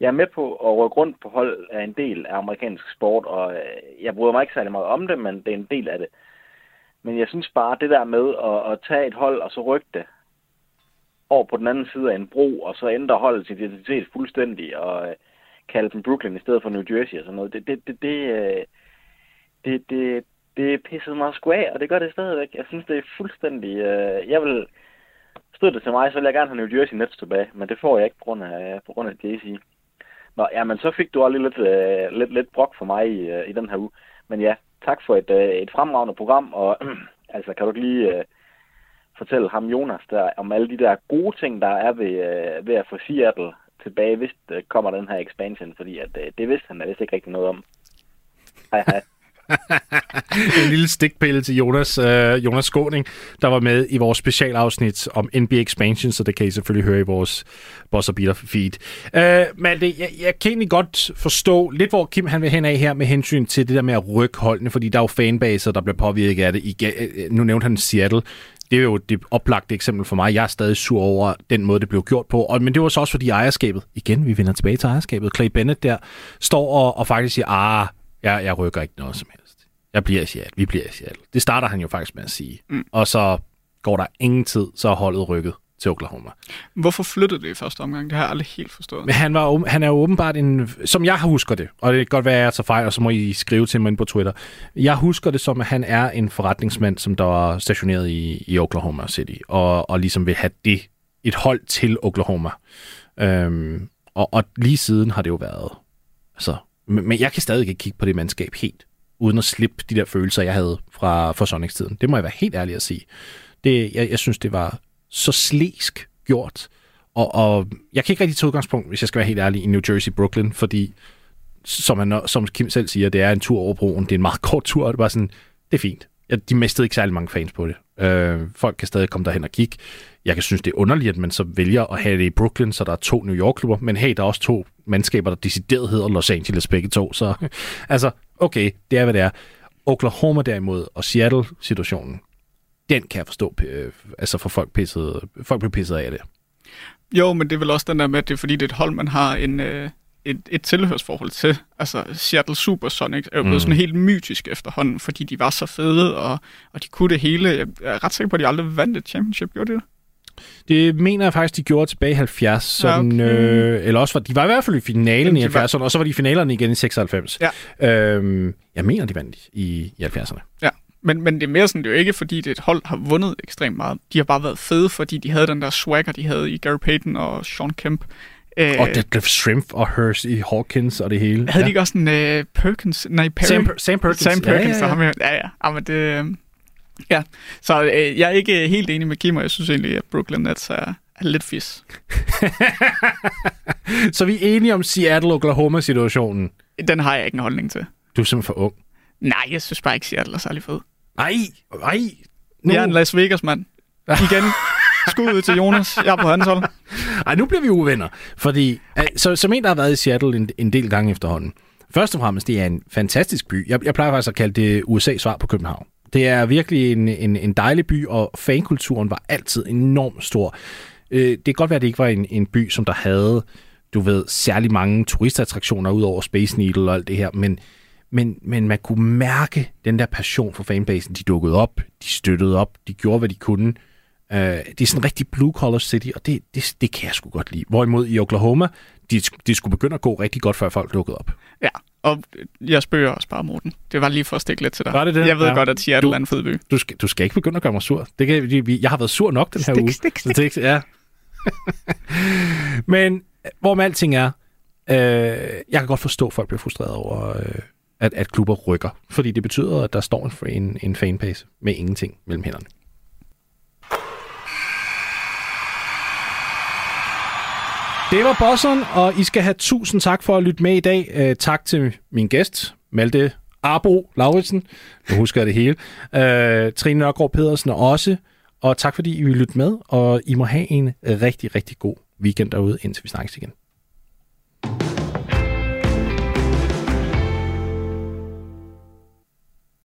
jeg er med på at rykke rundt på hold af en del af amerikansk sport, og øh, jeg bryder mig ikke særlig meget om det, men det er en del af det. Men jeg synes bare, det der med at, at tage et hold og så rykke det over på den anden side af en bro, og så ændre holdets identitet fuldstændig, og øh, kalde dem Brooklyn i stedet for New Jersey og sådan noget, det, det, det, det, øh, det, det, det pissede mig sgu af, og det gør det stadigvæk. Jeg synes, det er fuldstændig... Øh, jeg vil... Stod det til mig, så ville jeg gerne have New Jersey Nets tilbage, men det får jeg ikke på grund af, på grund af JC. Nå, ja, men så fik du også lidt, øh, lidt, lidt brok for mig i, øh, i den her uge. Men ja, tak for et, øh, et fremragende program, og *clears throat* altså, kan du ikke lige øh, fortælle ham, Jonas, der, om alle de der gode ting, der er ved, øh, ved at få Seattle tilbage, hvis der kommer den her expansion, fordi at, øh, det vidste han vist ikke rigtig noget om. Hej hej en lille stikpille til Jonas, øh, Jonas Skåning, der var med i vores specialafsnit om NBA Expansion, så det kan I selvfølgelig høre i vores Boss og Beater feed. Øh, Malte, jeg, jeg kan egentlig godt forstå lidt, hvor Kim han vil hen af her med hensyn til det der med at rykke holdene, fordi der er jo fanbaser, der bliver påvirket af det. I, øh, nu nævnte han Seattle. Det er jo det oplagte eksempel for mig. Jeg er stadig sur over den måde, det blev gjort på. Og, men det var så også fordi ejerskabet, igen, vi vender tilbage til ejerskabet. Clay Bennett der står og, og faktisk siger, ah, jeg, jeg rykker ikke noget som helst. Jeg bliver i Seattle. Vi bliver i Seattle. Det starter han jo faktisk med at sige. Mm. Og så går der ingen tid, så er holdet rykket til Oklahoma. Hvorfor flyttede det i første omgang? Det har jeg aldrig helt forstået. Men han, var, han er jo åbenbart en, som jeg husker det, og det kan godt være, at jeg tager fejl, og så må I skrive til mig på Twitter. Jeg husker det som, at han er en forretningsmand, som der var stationeret i, i Oklahoma City, og, og ligesom vil have det, et hold til Oklahoma. Øhm, og, og lige siden har det jo været, altså, men jeg kan stadig ikke kigge på det mandskab helt, uden at slippe de der følelser, jeg havde fra, fra Sonics-tiden. Det må jeg være helt ærlig at sige. Det, jeg, jeg synes, det var så slæsk gjort. Og, og jeg kan ikke rigtig tage udgangspunkt, hvis jeg skal være helt ærlig, i New Jersey, Brooklyn, fordi som, man, som Kim selv siger, det er en tur over broen. Det er en meget *laughs* kort tur, og det var sådan, det er fint. De mistede ikke særlig mange fans på det. Øh, folk kan stadig komme derhen og kigge. Jeg kan synes, det er underligt, at man så vælger at have det i Brooklyn, så der er to New York-klubber, men hey, der er også to mandskaber, der decideret hedder Los Angeles begge to. Så *laughs* altså, okay, det er, hvad det er. Oklahoma derimod, og Seattle-situationen, den kan jeg forstå, øh, altså for folk, pisset, folk bliver pisset af det. Jo, men det er vel også den der med, at det er fordi, det er et hold, man har en, øh, et, et tilhørsforhold til. Altså Seattle Supersonics er jo blevet mm. sådan helt mytisk efterhånden, fordi de var så fede, og, og de kunne det hele. Jeg er ret sikker på, at de aldrig vandt et championship, gjorde de det? Det mener jeg faktisk, de gjorde tilbage i 70. Sådan, ja, okay. øh, eller også var de var i hvert fald i finalen i 70'erne, og så var de i finalerne igen i 96. Ja. Øhm, jeg mener, de vandt i, i 70'erne. Ja, men, men det er mere sådan, det er jo ikke, fordi det et hold har vundet ekstremt meget. De har bare været fede, fordi de havde den der swagger, de havde i Gary Payton og Sean Kemp. Øh, og Detlef Shrimp og Hurst i Hawkins og det hele. Havde ja. de ikke også en uh, Perkins? Nej, Perry? Sam, Sam Perkins. Sam Perkins, ja, ja. Der ja, ja. ja men det, øh, ja. Så øh, jeg er ikke helt enig med Kim, og jeg synes egentlig, at Brooklyn Nets er, er lidt fis. *laughs* så vi er enige om Seattle-Oklahoma-situationen? Den har jeg ikke en holdning til. Du er simpelthen for ung. Nej, jeg synes bare ikke, Seattle er særlig fed. Nej, nej. Nu. Jeg er en Las Vegas-mand. Igen. Skud ud til Jonas. Jeg er på hans hold. *laughs* Ej, nu bliver vi uvenner. Fordi, så, som en, der har været i Seattle en, en del gange efterhånden. Først og fremmest, det er en fantastisk by. Jeg, jeg plejer faktisk at kalde det USA's svar på København. Det er virkelig en, en, en dejlig by, og fankulturen var altid enormt stor. Øh, det kan godt være, at det ikke var en, en by, som der havde, du ved, særlig mange turistattraktioner ud over Space Needle og alt det her, men, men, men man kunne mærke den der passion for fanbasen. De dukkede op, de støttede op, de gjorde, hvad de kunne. Uh, det er sådan en rigtig blue-collar city, og det, det, det kan jeg sgu godt lide. Hvorimod i Oklahoma, det de skulle begynde at gå rigtig godt, før folk dukkede op. Ja, og jeg spørger også bare, Morten. Det var lige for at stikke lidt til dig. Var det det? Jeg ved ja. godt, at Seattle du, er en fed by. Du skal, du skal ikke begynde at gøre mig sur. Det kan, jeg har været sur nok den her stik, uge. Stik, stik, stik. Ja. *laughs* Men hvorom alting er, øh, jeg kan godt forstå, at folk bliver frustreret over, øh, at, at klubber rykker. Fordi det betyder, at der står en, en, en fanbase med ingenting mellem hænderne. Det var Bosseren, og I skal have tusind tak for at lytte med i dag. Uh, tak til min gæst, Malte Arbo Lauritsen, nu husker jeg det hele, øh, Trine Nørgaard Pedersen også, og tak fordi I vil lytte med, og I må have en rigtig, rigtig god weekend derude, indtil vi snakkes igen.